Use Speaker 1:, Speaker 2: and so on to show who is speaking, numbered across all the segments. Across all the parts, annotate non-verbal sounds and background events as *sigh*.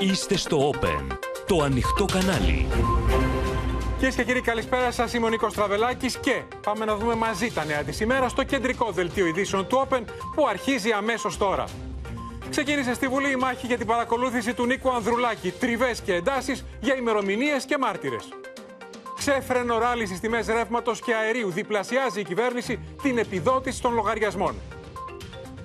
Speaker 1: Είστε στο Open, το ανοιχτό κανάλι.
Speaker 2: Κυρίες και κύριοι, καλησπέρα σας. Είμαι ο Νίκος Τραβελάκης και πάμε να δούμε μαζί τα νέα της ημέρα στο κεντρικό δελτίο ειδήσεων του Open που αρχίζει αμέσως τώρα. Ξεκίνησε στη Βουλή η μάχη για την παρακολούθηση του Νίκου Ανδρουλάκη. Τριβές και εντάσεις για ημερομηνίες και μάρτυρες. Ξέφρενο ράλι στις τιμές ρεύματος και αερίου. Διπλασιάζει η κυβέρνηση την επιδότηση των λογαριασμών.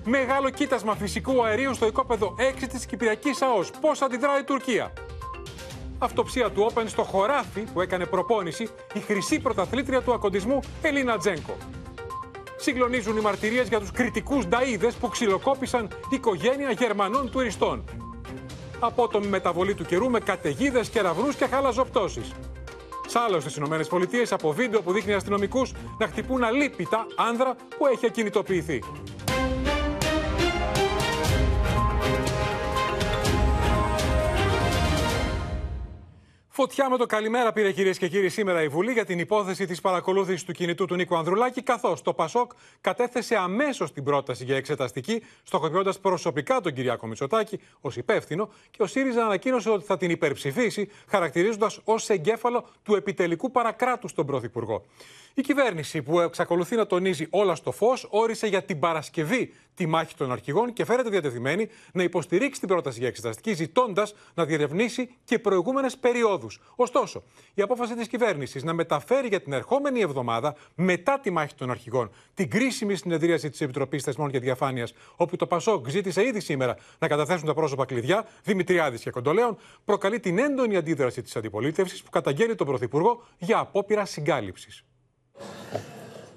Speaker 2: Μεγάλο κοίτασμα φυσικού αερίου στο οικόπεδο 6 της Κυπριακής ΑΟΣ. Πώς αντιδράει η Τουρκία; Αυτοψία του Open στο χωράφι που έκανε προπόνηση η χρυσή πρωταθλήτρια του ακοντισμού Ελίνα Τζένκο. Συγκλονίζουν οι μαρτυρίες για τους κριτικούς νταΐδες που ξυλοκόπησαν οικογένεια Γερμανών τουριστών. Απότομη μεταβολή του καιρού με καταιγίδες, κεραυνούς και χαλαζοπτώσεις. Σ' στις ΗΠΑ από βίντεο που δείχνει αστυνομικούς να χτυπούν αλήπητα άνδρα που έχει ακινητοποιηθεί. Φωτιά με το καλημέρα πήρε κυρίες και κύριοι σήμερα η Βουλή για την υπόθεση της παρακολούθησης του κινητού του Νίκο Ανδρουλάκη, καθώς το Πασόκ κατέθεσε αμέσως την πρόταση για εξεταστική, στοχοποιώντας προσωπικά τον Κυριάκο Μητσοτάκη ως υπεύθυνο και ο ΣΥΡΙΖΑ ανακοίνωσε ότι θα την υπερψηφίσει, χαρακτηρίζοντας ως εγκέφαλο του επιτελικού παρακράτου στον Πρωθυπουργό. Η κυβέρνηση, που εξακολουθεί να τονίζει όλα στο φως, όρισε για την Παρασκευή τη μάχη των αρχηγών και φέρεται διατεθειμένη να υποστηρίξει την πρόταση για εξεταστική, ζητώντας να διερευνήσει και προηγούμενες περιόδους. Ωστόσο, η απόφαση της κυβέρνησης να μεταφέρει για την ερχόμενη εβδομάδα, μετά τη μάχη των αρχηγών, την κρίσιμη συνεδρίαση της Επιτροπής Θεσμών και Διαφάνειας, όπου το Πασόκ ζήτησε ήδη σήμερα να καταθέσουν τα πρόσωπα κλειδιά, Δημητριάδης και Κοντολέων, προκαλεί την έντονη αντίδραση της αντιπολίτευσης που καταγγέλει τον Πρωθυπουργό για απόπειρα συγκάλυψης.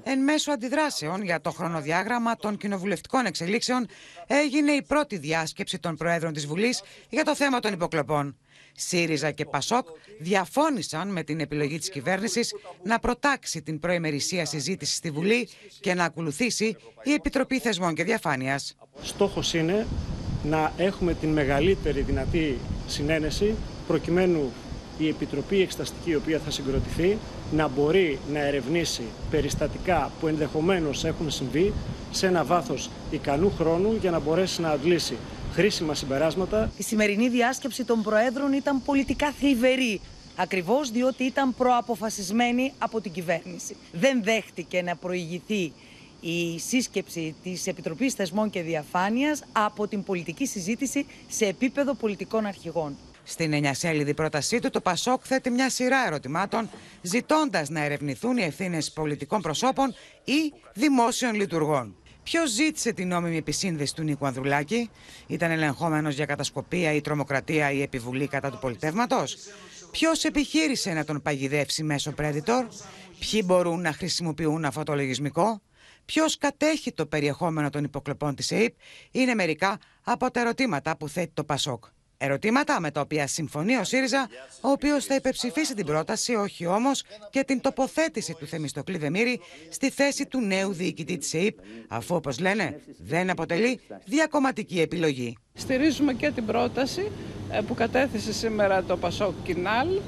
Speaker 3: Εν μέσω αντιδράσεων για το χρονοδιάγραμμα των κοινοβουλευτικών εξελίξεων έγινε η πρώτη διάσκεψη των Προέδρων της Βουλής για το θέμα των υποκλοπών. ΣΥΡΙΖΑ και ΠΑΣΟΚ διαφώνησαν με την επιλογή της κυβέρνησης να προτάξει την προημερησία συζήτησης στη Βουλή και να ακολουθήσει η Επιτροπή Θεσμών και Διαφάνειας.
Speaker 4: Στόχος είναι να έχουμε την μεγαλύτερη δυνατή συνένεση προκειμένου η Επιτροπή Εξεταστική η οποία θα συγκροτηθεί να μπορεί να ερευνήσει περιστατικά που ενδεχομένως έχουν συμβεί σε ένα βάθος ικανού χρόνου για να μπορέσει να αντλήσει χρήσιμα συμπεράσματα.
Speaker 5: Η σημερινή διάσκεψη των Προέδρων ήταν πολιτικά θλιβερή. Ακριβώς διότι ήταν προαποφασισμένη από την κυβέρνηση. Δεν δέχτηκε να προηγηθεί η σύσκεψη της Επιτροπής Θεσμών και Διαφάνειας από την πολιτική συζήτηση σε επίπεδο πολιτικών αρχηγών.
Speaker 3: Στην εννιασέλιδη πρότασή του, το Πασόκ θέτει μια σειρά ερωτημάτων, ζητώντας να ερευνηθούν οι ευθύνες πολιτικών προσώπων ή δημόσιων λειτουργών. Ποιος ζήτησε την νόμιμη επισύνδεση του Νίκου Ανδρουλάκη, ήταν ελεγχόμενος για κατασκοπία ή τρομοκρατία ή επιβουλή κατά του πολιτεύματος; Ποιος επιχείρησε να τον παγιδεύσει μέσω Predator, ποιοι μπορούν να χρησιμοποιούν αυτό το λογισμικό, ποιος κατέχει το περιεχόμενο των υποκλοπών της ΕΕΠ, είναι μερικά από τα ερωτήματα που θέτει το Πασόκ. Ερωτήματα με τα οποία συμφωνεί ο ΣΥΡΙΖΑ, ο οποίος θα υπεψηφίσει την πρόταση, όχι όμως και την τοποθέτηση του Θεμιστοκλή Δεμήρη στη θέση του νέου διοικητή της ΕΕΠ, αφού όπως λένε δεν αποτελεί διακομματική επιλογή.
Speaker 6: Στηρίζουμε και την πρόταση ε, που κατέθεσε σήμερα το Πασόκ Κινάλ ε,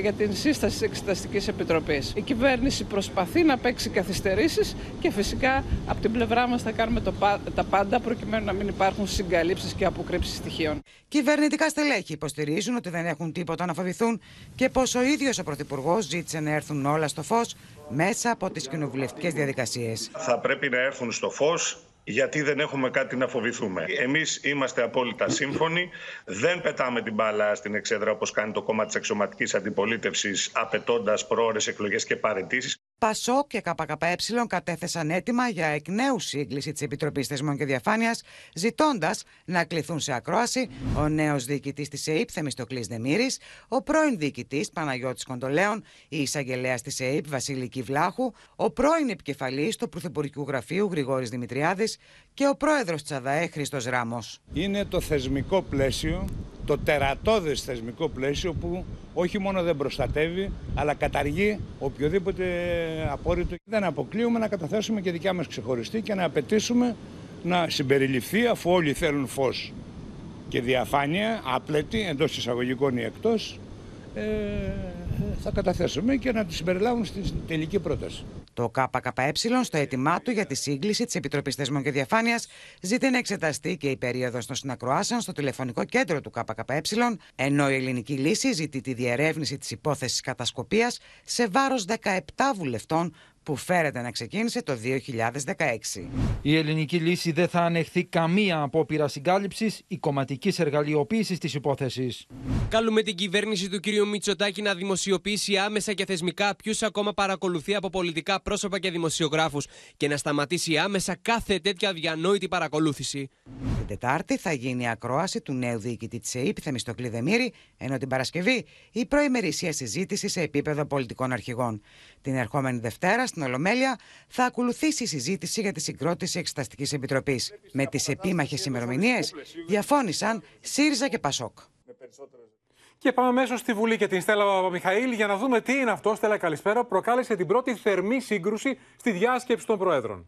Speaker 6: για την σύσταση της Εξεταστικής Επιτροπής. Η κυβέρνηση προσπαθεί να παίξει καθυστερήσεις και φυσικά από την πλευρά μας θα κάνουμε το, τα πάντα προκειμένου να μην υπάρχουν συγκαλύψεις και αποκρύψεις στοιχείων.
Speaker 3: Κυβερνητικά στελέχη υποστηρίζουν ότι δεν έχουν τίποτα να φοβηθούν και πως ο ίδιος ο Πρωθυπουργός ζήτησε να έρθουν όλα στο φως μέσα από τις κοινοβουλευτικές διαδικασίες.
Speaker 7: Θα πρέπει να έρθουν στο φως γιατί δεν έχουμε κάτι να φοβηθούμε. Εμείς είμαστε απόλυτα σύμφωνοι. Δεν πετάμε την μπάλα στην εξέδρα όπως κάνει το κόμμα της αξιωματικής αντιπολίτευσης απαιτώντας προώρες εκλογές και παρετήσεις.
Speaker 3: Πασό και ΚΚΕ κατέθεσαν έτοιμα για εκ νέου σύγκληση της Επιτροπής Θεσμών και Διαφάνειας, ζητώντας να κληθούν σε ακρόαση ο νέος διοικητής της ΕΕΠ Θεμιστοκλής Δεμήρης, ο πρώην διοικητής Παναγιώτης Κοντολέων, η εισαγγελέας της ΕΕΠ Βασιλική Βλάχου, ο πρώην επικεφαλής του Πρωθυπουργικού Γραφείου Γρηγόρης Δημητριάδης και ο πρόεδρος της ΑΔΑΕ Χρήστος Ράμος.
Speaker 8: Είναι το θεσμικό πλαίσιο το τερατώδες θεσμικό πλαίσιο που όχι μόνο δεν προστατεύει, αλλά καταργεί οποιοδήποτε απόρριτο. Δεν αποκλείουμε να καταθέσουμε και δικιά μας ξεχωριστή και να απαιτήσουμε να συμπεριληφθεί αφού όλοι θέλουν φως και διαφάνεια, άπλετη, εντός εισαγωγικών ή εκτός, ε, θα καταθέσουμε και να τη συμπεριλάβουν στην τελική πρόταση.
Speaker 3: Το ΚΚΕ στο αίτημά του για τη σύγκληση της Επιτροπής Θεσμών και Διαφάνειας ζητεί να εξεταστεί και η περίοδος των συνακροάσεων στο τηλεφωνικό κέντρο του ΚΚΕ, ενώ η ελληνική λύση ζητεί τη διερεύνηση της υπόθεσης κατασκοπίας σε βάρος 17 βουλευτών που φέρεται να ξεκίνησε το 2016.
Speaker 9: Η ελληνική λύση δεν θα ανεχθεί καμία απόπειρα συγκάλυψης ή κομματικής εργαλειοποίησης της υπόθεσης.
Speaker 10: Καλούμε την κυβέρνηση του κ. Μητσοτάκη να δημοσιοποιήσει άμεσα και θεσμικά ποιους ακόμα παρακολουθεί από πολιτικά πρόσωπα και δημοσιογράφους και να σταματήσει άμεσα κάθε τέτοια διανόητη παρακολούθηση.
Speaker 3: Την Τετάρτη θα γίνει η ακρόαση του νέου διοικητή της ΕΕΠ, Θεμιστοκλή Δεμήρη, ενώ την Παρασκευή η προημερήσια συζήτηση σε επίπεδο πολιτικών αρχηγών. Την ερχόμενη Δευτέρα, στην Ολομέλεια, θα ακολουθήσει η συζήτηση για τη συγκρότηση Εξεταστικής Επιτροπής. Με τις επίμαχες ημερομηνίες διαφώνησαν ΣΥΡΙΖΑ και ΠΑΣΟΚ.
Speaker 2: Και πάμε μέσω στη Βουλή και την Στέλλα Μιχαήλ για να δούμε τι είναι αυτό. Στέλλα, καλησπέρα. Προκάλεσε την πρώτη θερμή σύγκρουση στη διάσκεψη των Προέδρων.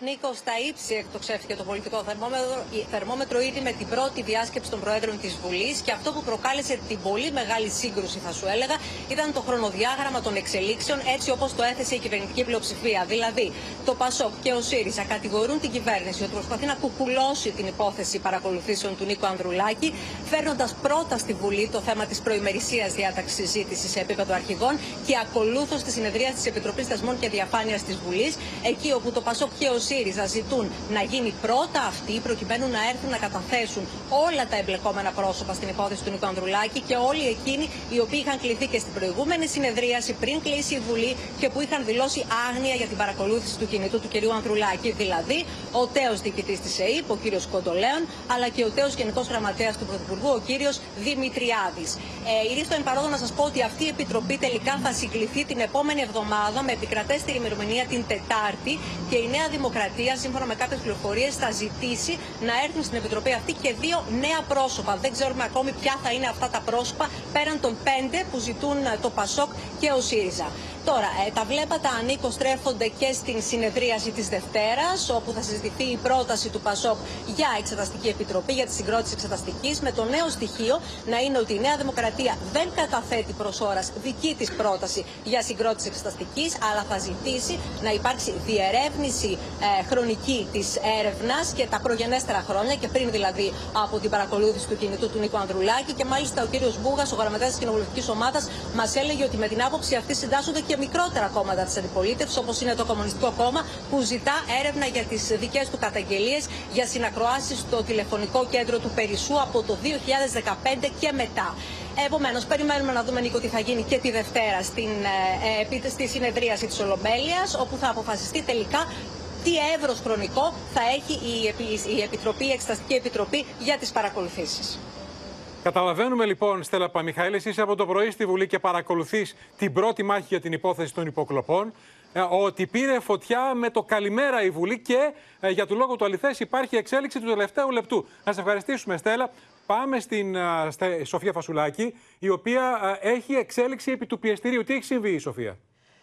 Speaker 11: Νίκος, στα ύψη εκτοξεύτηκε το πολιτικό θερμόμετρο, θερμόμετρο ήδη με την πρώτη διάσκεψη των Προέδρων της Βουλής και αυτό που προκάλεσε την πολύ μεγάλη σύγκρουση, θα σου έλεγα, ήταν το χρονοδιάγραμμα των εξελίξεων έτσι όπως το έθεσε η κυβερνητική πλειοψηφία. Δηλαδή, το ΠΑΣΟΚ και ο ΣΥΡΙΖΑ κατηγορούν την κυβέρνηση ότι προσπαθεί να κουκουλώσει την υπόθεση παρακολουθήσεων του Νίκο Ανδρουλάκη, φέρνοντας πρώτα στη Βουλή το θέμα της προημερησίας διάταξης συζήτηση σε επίπεδο αρχηγών και ακολούθως τη συνεδρία της Επιτροπής Θεσμών και Διαφάνειας της Βουλής, εκεί όπου το ΠΑΣΟΚ και ο ΣΥΡΙΖΑ ζητούν να γίνει πρώτα αυτή προκειμένου να έρθουν να καταθέσουν όλα τα εμπλεκόμενα πρόσωπα στην υπόθεση του Νίκο Ανδρουλάκη και όλοι εκείνοι οι οποίοι είχαν κληθεί και στην προηγούμενη συνεδρίαση πριν κλείσει η Βουλή και που είχαν δηλώσει άγνοια για την παρακολούθηση του κινητού του κυρίου Ανδρουλάκη. Δηλαδή ο τέος διοικητής της ΕΕΠ, ο κύριος Κοντολέων, αλλά και ο τέος Γενικός Γραμματέας του Πρωθυπουργού, ο κύριος Δημητριάδης. Ε, Ηρίστο εν παρόδο να σας πω ότι αυτή η επιτροπή τελικά θα συγκληθεί την επόμενη εβδομάδα με επικρατέστερη ημερομηνία την Τετάρτη και η Νέα Δημοκρατία σύμφωνα με κάποιες πληροφορίες, θα ζητήσει να έρθουν στην Επιτροπή αυτή και δύο νέα πρόσωπα. Δεν ξέρουμε ακόμη ποια θα είναι αυτά τα πρόσωπα πέραν των πέντε που ζητούν το ΠΑΣΟΚ και ο ΣΥΡΙΖΑ. Τώρα, ε, τα βλέμματα ανήκω στρέφονται και στην συνεδρίαση της Δευτέρας, όπου θα συζητηθεί η πρόταση του ΠΑΣΟΚ για εξεταστική επιτροπή, για τη συγκρότηση εξεταστικής, με το νέο στοιχείο να είναι ότι η Νέα Δημοκρατία δεν καταθέτει προς ώρας δική της πρόταση για συγκρότηση εξεταστικής, αλλά θα ζητήσει να υπάρξει διερεύνηση ε, χρονική της έρευνας και τα προγενέστερα χρόνια, και πριν δηλαδή από την παρακολούθηση του κινητού του Νίκο Ανδρουλάκη. Και μάλιστα ο κύριος Μπούγας, ο γραμματέας της κοινοβουλευτικής ομάδας, μας έλεγε ότι με την άποψη αυτή συντάσσονται και μικρότερα κόμματα της αντιπολίτευσης, όπως είναι το Κομμουνιστικό Κόμμα, που ζητά έρευνα για τις δικές του καταγγελίες για συνακροάσεις στο τηλεφωνικό κέντρο του Περισσού από το 2015 και μετά. Επομένως, περιμένουμε να δούμε, Νίκο, τι θα γίνει και τη Δευτέρα στην, ε, ε, στη συνεδρίαση της Ολομέλειας, όπου θα αποφασιστεί τελικά τι εύρος χρονικό θα έχει η, η Επιτροπή, η Εξεταστική Επιτροπή για τις παρακολουθήσεις.
Speaker 2: Καταλαβαίνουμε λοιπόν, Στέλλα Παμιχαήλ, εσύ από το πρωί στη Βουλή και παρακολουθείς την πρώτη μάχη για την υπόθεση των υποκλοπών. Ε, ότι πήρε φωτιά με το καλημέρα η Βουλή και ε, για του λόγου του αληθές υπάρχει εξέλιξη του τελευταίου λεπτού. Να σε ευχαριστήσουμε, Στέλλα. Πάμε στην ε, Σοφία Φασουλάκη, η οποία έχει εξέλιξη επί του πιεστηρίου. Τι έχει συμβεί, η Σοφία;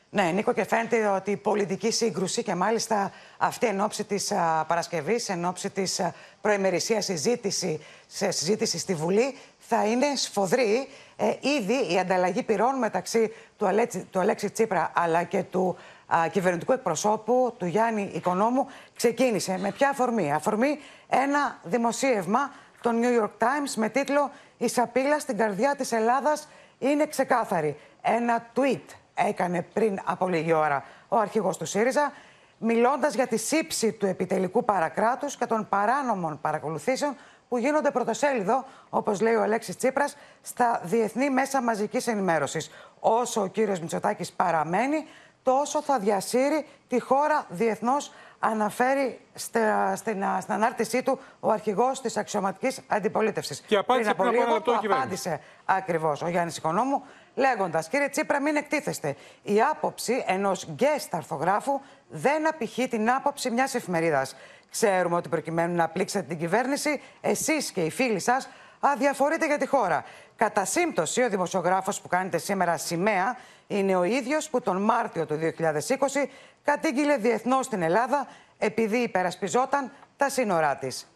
Speaker 3: Ναι, Νίκο, και φαίνεται ότι η πολιτική σύγκρουση και μάλιστα αυτή εν ώψη της Παρασκευής, εν ώψη της προημερησίας συζήτηση, σε συζήτηση στη Βουλή, θα είναι σφοδρή. Ε, ήδη η ανταλλαγή πυρών μεταξύ του, Αλέξη, του Αλέξη Τσίπρα αλλά και του α, κυβερνητικού εκπροσώπου, του Γιάννη Οικονόμου, ξεκίνησε. Με ποια αφορμή; Αφορμή ένα δημοσίευμα των New York Times με τίτλο «Η σαπίλα στην καρδιά της Ελλάδας είναι ξεκάθαρη». Ένα tweet έκανε πριν από λίγη ώρα ο αρχηγός του ΣΥΡΙΖΑ, μιλώντας για τη σύψη του επιτελικού παρακράτους και των παράνομων παρακολουθήσεων που γίνονται πρωτοσέλιδο, όπως λέει ο Αλέξης Τσίπρας, στα διεθνή μέσα μαζικής ενημέρωσης. Όσο ο κύριος Μητσοτάκης παραμένει, τόσο θα διασύρει τη χώρα διεθνώς, αναφέρει στα, στην, στην ανάρτησή του ο αρχηγός της αξιωματικής αντιπολίτευσης.
Speaker 2: Και απάντησε
Speaker 3: πριν
Speaker 2: από λίγο
Speaker 3: που απάντησε ακριβώς ο Γιάννης Οικονόμου, λέγοντας: Κύριε Τσίπρα, μην εκτίθεστε. Η άποψη ενός γκέστ αρθογράφου δεν απηχεί την άποψη μιας εφημερίδας. Ξέρουμε ότι προκειμένου να πλήξετε την κυβέρνηση, εσείς και οι φίλοι σας αδιαφορείτε για τη χώρα. Κατά σύμπτωση, ο δημοσιογράφος που κάνετε σήμερα σημαία είναι ο ίδιος που τον Μάρτιο του 2020 κατήγγειλε διεθνώς στην Ελλάδα επειδή υπερασπιζόταν τα σύνορά της.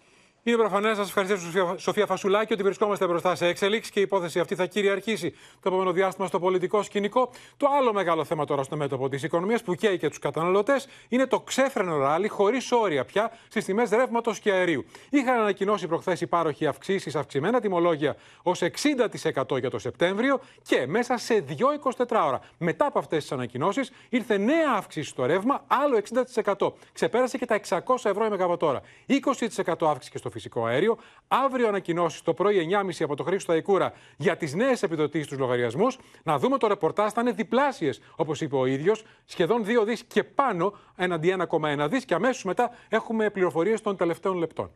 Speaker 2: Είναι προφανές, σας ευχαριστήσω, Σοφία Φασουλάκη, ότι βρισκόμαστε μπροστά σε εξελίξει και η υπόθεση αυτή θα κυριαρχήσει το επόμενο διάστημα στο πολιτικό σκηνικό. Το άλλο μεγάλο θέμα τώρα στο μέτωπο της οικονομίας που καίει και τους καταναλωτές είναι το ξέφρενο ράλι χωρίς όρια πια στις τιμές ρεύματος και αερίου. Είχαν ανακοινώσει προχθές οι πάροχοι αυξήσεις, αυξημένα τιμολόγια ως 60% για το Σεπτέμβριο και μέσα σε 2-24 ώρα μετά από αυτές τις ανακοινώσεις ήρθε νέα αύξηση στο ρεύμα, άλλο 60%. Ξεπέρασε και τα 600 ευρώ η μεγαβατόρα. 20% αύξηση και στο φυσικό αέριο. Αύριο ανακοινώσεις το πρωί 9.30 από το Χρήστο Αϊκούρα για τις νέες επιδοτήσεις στους λογαριασμούς. Να δούμε το ρεπορτάζ, θα είναι διπλάσιες, όπως είπε ο ίδιος, σχεδόν 2 δις και πάνω έναντι 1,1 δις. Και αμέσως μετά έχουμε πληροφορίες των τελευταίων λεπτών.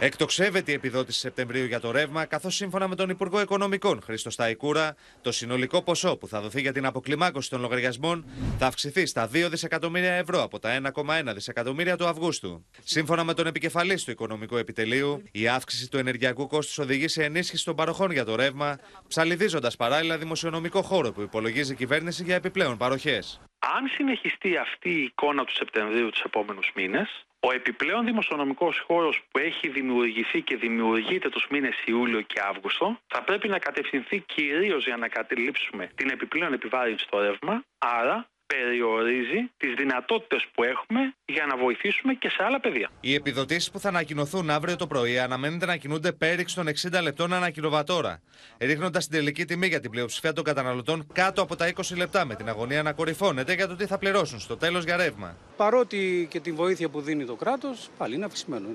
Speaker 12: Εκτοξεύεται η επιδότηση Σεπτεμβρίου για το ρεύμα, καθώς σύμφωνα με τον Υπουργό Οικονομικών Χρήστο Σταϊκούρα, το συνολικό ποσό που θα δοθεί για την αποκλιμάκωση των λογαριασμών θα αυξηθεί στα 2 δισεκατομμύρια ευρώ από τα 1,1 δισεκατομμύρια του Αυγούστου. Σύμφωνα με τον επικεφαλής του Οικονομικού Επιτελείου, η αύξηση του ενεργειακού κόστους οδηγεί σε ενίσχυση των παροχών για το ρεύμα, ψαλιδίζοντας παράλληλα δημοσιονομικό χώρο που υπολογίζει η κυβέρνηση για επιπλέον παροχές.
Speaker 13: Αν συνεχιστεί αυτή η εικόνα του Σεπτεμβρίου τους επόμενους μήνες, ο επιπλέον δημοσιονομικός χώρος που έχει δημιουργηθεί και δημιουργείται τους μήνες Ιούλιο και Αύγουστο θα πρέπει να κατευθυνθεί κυρίως για να κατελήψουμε την επιπλέον επιβάρυνση στο ρεύμα, άρα περιορίζει τις δυνατότητες που έχουμε για να βοηθήσουμε και σε άλλα πεδία.
Speaker 12: Οι επιδοτήσεις που θα ανακοινωθούν αύριο το πρωί αναμένεται να κινούνται πέριξ των 60 λεπτών ανά κιλοβατόρα, ρίχνοντας την τελική τιμή για την πλειοψηφία των καταναλωτών κάτω από τα 20 λεπτά, με την αγωνία να κορυφώνεται για το τι θα πληρώσουν στο τέλος για ρεύμα.
Speaker 14: Παρότι και την βοήθεια που δίνει το κράτος, πάλι είναι αυξημένο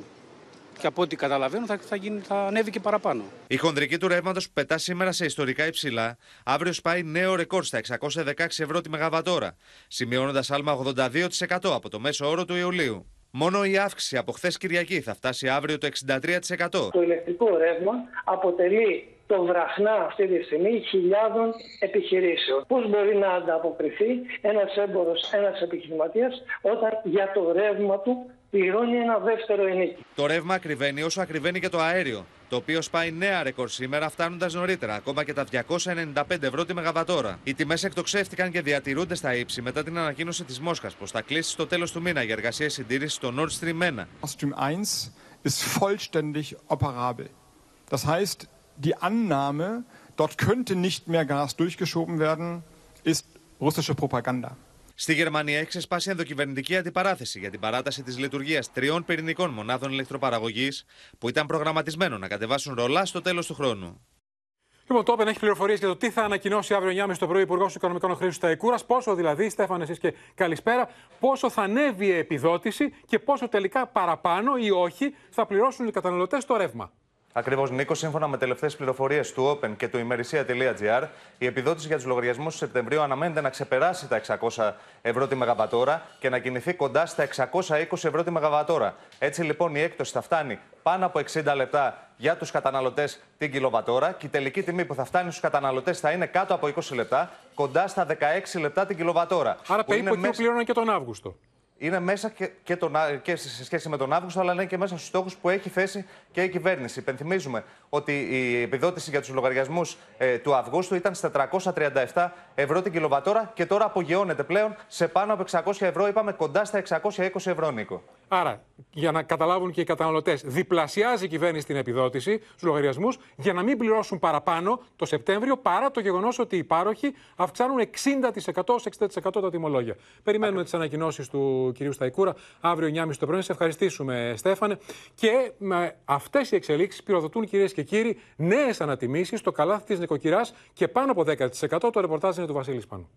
Speaker 14: και από ό,τι καταλαβαίνω θα, θα, γίνει, θα ανέβει και παραπάνω.
Speaker 12: Η χονδρική του ρεύματος που πετά σήμερα σε ιστορικά υψηλά, αύριο σπάει νέο ρεκόρ στα 616 ευρώ τη Μεγαβατόρα, σημειώνοντας άλμα 82% από το μέσο όρο του Ιουλίου. Μόνο η αύξηση από χθες Κυριακή θα φτάσει αύριο το 63%.
Speaker 15: Το ηλεκτρικό ρεύμα αποτελεί το βραχνά αυτή τη στιγμή χιλιάδων επιχειρήσεων. Πώς μπορεί να ανταποκριθεί ένας έμπορος, ένας επιχειρηματίας όταν για το ρεύμα του πληρώνει ένα δεύτερο ενίκη;
Speaker 12: Το ρεύμα ακριβένει όσο ακριβένει και το αέριο, το οποίο σπάει νέα ρεκόρ σήμερα, φτάνοντας νωρίτερα, ακόμα και τα 295 ευρώ τη Μεγαβατόρα. Οι τιμές εκτοξεύτηκαν και διατηρούνται στα ύψη μετά την ανακοίνωση της Μόσχας πως θα κλείσει στο τέλος του μήνα για εργασία συντήρησης στο Nord Stream 1.
Speaker 16: Nord Stream 1 ist vollständig operabel. Das heißt, die Annahme, dort könnte nicht mehr Gas durchgeschoben werden, ist russische Propaganda.
Speaker 12: Στη Γερμανία έχει ξεσπάσει ενδοκυβερνητική αντιπαράθεση για την παράταση της λειτουργίας τριών πυρηνικών μονάδων ηλεκτροπαραγωγής που ήταν προγραμματισμένο να κατεβάσουν ρολά στο τέλος του χρόνου.
Speaker 2: Λοιπόν, το Open έχει πληροφορίες για το τι θα ανακοινώσει αύριο 9.30 το πρωί ο Υπουργός Οικονομικών Χρήσου Ταϊκούρα. Πόσο δηλαδή, Στέφανε, εσείς και καλησπέρα, πόσο θα ανέβει η επιδότηση και πόσο τελικά παραπάνω ή όχι θα πληρώσουν οι καταναλωτές το ρεύμα.
Speaker 12: Ακριβώς, Νίκος, σύμφωνα με τελευταίες πληροφορίες του Open και του ημερησία.gr, η επιδότηση για τους λογαριασμούς του Σεπτεμβρίου αναμένεται να ξεπεράσει τα 600 ευρώ τη Μεγαβατόρα και να κινηθεί κοντά στα 620 ευρώ τη Μεγαβατόρα. Έτσι λοιπόν η έκπτωση θα φτάνει πάνω από 60 λεπτά για τους καταναλωτές την κιλοβατόρα και η τελική τιμή που θα φτάνει στους καταναλωτές θα είναι κάτω από 20 λεπτά, κοντά στα 16 λεπτά την κιλοβατόρα.
Speaker 2: Άρα περίπου εκεί μέσα... και τον Αύγουστο
Speaker 12: είναι μέσα και, και, τον, και σε σχέση με τον Αύγουστο, αλλά είναι και μέσα στους στόχους που έχει θέσει και η κυβέρνηση. Υπενθυμίζουμε ότι η επιδότηση για τους λογαριασμούς ε, του Αυγούστου ήταν στα 337 ευρώ την κιλοβατόρα και τώρα απογειώνεται πλέον σε πάνω από 600 ευρώ. Είπαμε κοντά στα 620 ευρώ, Νίκο.
Speaker 2: Άρα, για να καταλάβουν και οι καταναλωτές, διπλασιάζει η κυβέρνηση την επιδότηση στους λογαριασμούς για να μην πληρώσουν παραπάνω το Σεπτέμβριο, παρά το γεγονός ότι οι πάροχοι αυξάνουν 60% 60% τα τιμολόγια. Περιμένουμε τις ανακοινώσεις του κυρίου Σταϊκούρα αύριο 9.30 το πρωί. Σε ευχαριστήσουμε, Στέφανε. Και με αυτές οι εξελίξεις πυροδοτούν, κυρίες και κύριοι, νέες ανατιμήσεις στο καλάθι της νοικοκυράς και πάνω από 10%. Το ρεπορτάζ είναι του Βασίλη Πάνου.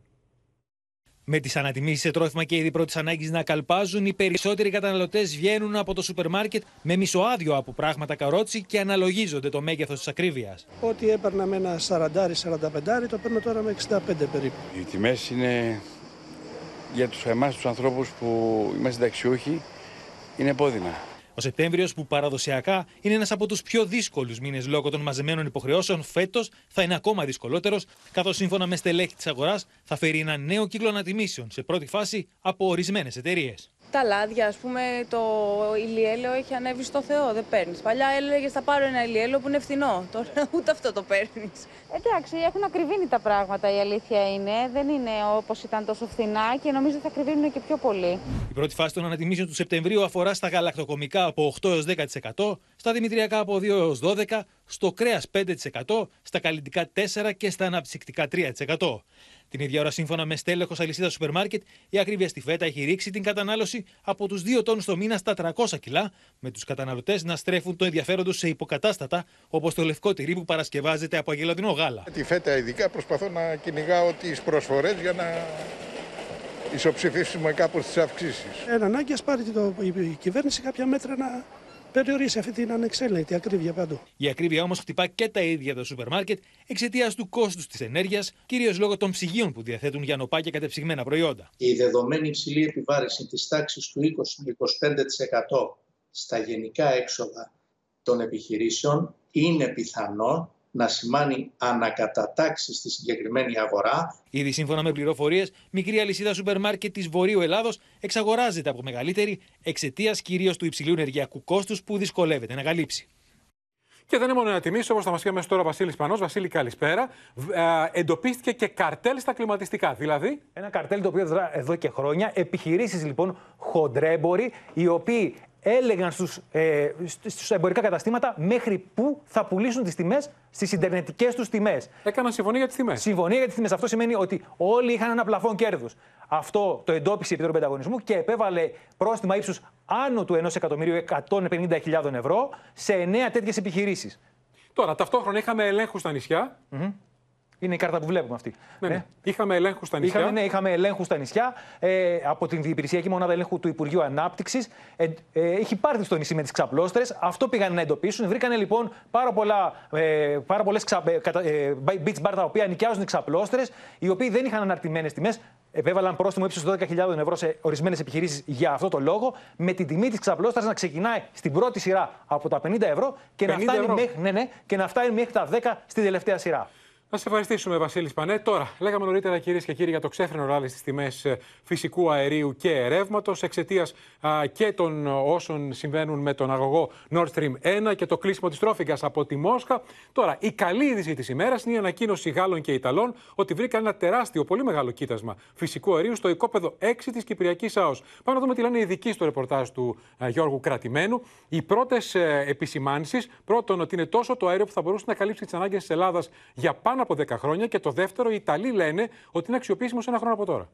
Speaker 9: Με τις ανατιμήσεις σε τρόφιμα και είδη πρώτης ανάγκης να καλπάζουν, οι περισσότεροι καταναλωτές βγαίνουν από το σούπερ μάρκετ με μισοάδιο από πράγματα καρότσι και αναλογίζονται το μέγεθος της ακρίβειας.
Speaker 4: Ό,τι έπαιρνα με ένα 40-45, το παίρνω τώρα με 65 περίπου.
Speaker 8: Οι τιμές είναι για τους εμάς τους ανθρώπους που είμαστε συνταξιούχοι, είναι επώδυνα.
Speaker 9: Ο Σεπτέμβριος, που παραδοσιακά είναι ένας από τους πιο δύσκολους μήνες λόγω των μαζεμένων υποχρεώσεων, φέτος θα είναι ακόμα δυσκολότερος, καθώς σύμφωνα με στελέχη της αγοράς θα φέρει ένα νέο κύκλο ανατιμήσεων σε πρώτη φάση από ορισμένες εταιρείες.
Speaker 17: Τα λάδια, ας πούμε, το ηλιέλαιο έχει ανέβει στο Θεό. Δεν παίρνεις. Παλιά έλεγες θα πάρω ένα ηλιέλαιο που είναι φθηνό. Τώρα *laughs* ούτε αυτό το παίρνεις.
Speaker 18: Εντάξει, έχουν ακριβήνει τα πράγματα, η αλήθεια είναι. Δεν είναι όπως ήταν τόσο φθηνά και νομίζω θα ακριβήνουν και πιο πολύ.
Speaker 9: Η πρώτη φάση των ανατιμήσεων του Σεπτεμβρίου αφορά στα γαλακτοκομικά από 8 έως 10%, στα δημητριακά από 2 έως 12%, στο κρέας 5%, στα καλλιτικά 4% και στα αναψυκτικά 3%. Την ίδια ώρα, σύμφωνα με στέλεχος αλυσίδα σούπερ μάρκετ, η ακρίβεια στη φέτα έχει ρίξει την κατανάλωση από τους 2 τόνους το μήνα στα 300 κιλά, με τους καταναλωτές να στρέφουν το ενδιαφέρον τους σε υποκατάστατα, όπως το λευκό τυρί που παρασκευάζεται από αγελαδινό γάλα.
Speaker 19: Τη φέτα, ειδικά, προσπαθώ να κυνηγάω τις προσφορές για να ισοψηφίσουμε κάπως τις αυξήσεις.
Speaker 20: Εν ανάγκη, ας πάρει το, η κυβέρνηση κάποια μέτρα να περιορίσει αυτή την ανεξέλεγκτη ακρίβεια παντού.
Speaker 9: Η ακρίβεια όμως χτυπά και τα ίδια τα σούπερ μάρκετ εξαιτίας του κόστους της ενέργειας, κυρίως λόγω των ψυγείων που διαθέτουν για νοπά και κατεψυγμένα προϊόντα.
Speaker 21: Η δεδομένη υψηλή επιβάρηση της τάξης του 20-25% στα γενικά έξοδα των επιχειρήσεων είναι πιθανό να σημάνει ανακατατάξεις στη συγκεκριμένη αγορά.
Speaker 9: Ήδη σύμφωνα με πληροφορίες, μικρή αλυσίδα σούπερ μάρκετ της Βορείου Ελλάδος εξαγοράζεται από μεγαλύτερη εξαιτίας κυρίως του υψηλού ενεργειακού κόστους που δυσκολεύεται να καλύψει.
Speaker 2: Και δεν είναι μόνο ένα τιμή, όπως θα μας πει αμέσως τώρα ο Βασίλης Πανός. Βασίλη, καλησπέρα. Ε, εντοπίστηκε και καρτέλ στα κλιματιστικά. Δηλαδή.
Speaker 22: Ένα καρτέλ το οποίο δρά εδώ και χρόνια. Επιχειρήσεις λοιπόν χοντρέμποροι, οι οποίοι έλεγαν στους, ε, στους εμπορικά καταστήματα μέχρι πού θα πουλήσουν τις τιμές στις ιντερνετικές τους τιμές.
Speaker 2: Έκαναν συμφωνία για τις τιμές.
Speaker 22: Συμφωνία για τις τιμές. Αυτό σημαίνει ότι όλοι είχαν ένα πλαφόν κέρδους. Αυτό το εντόπισε η Επιτροπή Ανταγωνισμού και επέβαλε πρόστιμα ύψους άνω του 1.150.000 ευρώ σε 9 τέτοιες επιχειρήσεις.
Speaker 2: Τώρα, ταυτόχρονα είχαμε ελέγχους στα νησιά.
Speaker 22: Είναι η κάρτα που βλέπουμε αυτή.
Speaker 2: Ναι, ναι. Είχαμε ελέγχους στα νησιά.
Speaker 22: Είχαμε, ναι, είχαμε ελέγχους στα νησιά ε, από την Υπηρεσιακή Μονάδα Ελέγχου του Υπουργείου Ανάπτυξης. Ε, ε, έχει πάρθει στο νησί με τις ξαπλώστρες. Αυτό πήγαν να εντοπίσουν. Βρήκανε λοιπόν πάρα, πολλά, ε, πάρα πολλές ξα, ε, ε, beach bar τα οποία νοικιάζουν ξαπλώστρες, οι οποίοι δεν είχαν αναρτημένες τιμές. Επέβαλαν πρόστιμο ύψους 12.000 ευρώ σε ορισμένες επιχειρήσεις για αυτό το λόγο, με την τιμή της ξαπλώστρας να ξεκινάει στην πρώτη σειρά από τα 50 ευρώ και, 50 να, φτάνει ευρώ. Μέχρι, ναι, ναι, και να φτάνει μέχρι τα 10 στην τελευταία σειρά.
Speaker 2: Να σε ευχαριστήσουμε, Βασίλης Πανέ. Τώρα, λέγαμε νωρίτερα, κυρίες και κύριοι, για το ξέφρενο ράλι στις τιμές ε, φυσικού αερίου και ρεύματος εξαιτίας και των όσων συμβαίνουν με τον αγωγό Nord Stream 1 και το κλείσιμο της τρόφιγγας από τη Μόσχα. Τώρα, η καλή είδηση της ημέρας είναι η ανακοίνωση Γάλλων και Ιταλών ότι βρήκαν ένα τεράστιο, πολύ μεγάλο κοίτασμα φυσικού αερίου στο οικόπεδο 6 της Κυπριακής ΑΟΣ. Πάμε να δούμε τι λένε οι ειδικοί στο ρεπορτάζ του Γιώργου Κρατημένου. Οι πρώτες επισημάνσεις, πρώτον, ότι είναι τόσο το αέριο που θα μπορούσε να καλύψει τις ανάγκες της Ελλάδας για πάνω από 10 χρόνια. Και το δεύτερο, οι Ιταλοί λένε ότι είναι αξιοποιήσιμο σε ένα χρόνο από τώρα.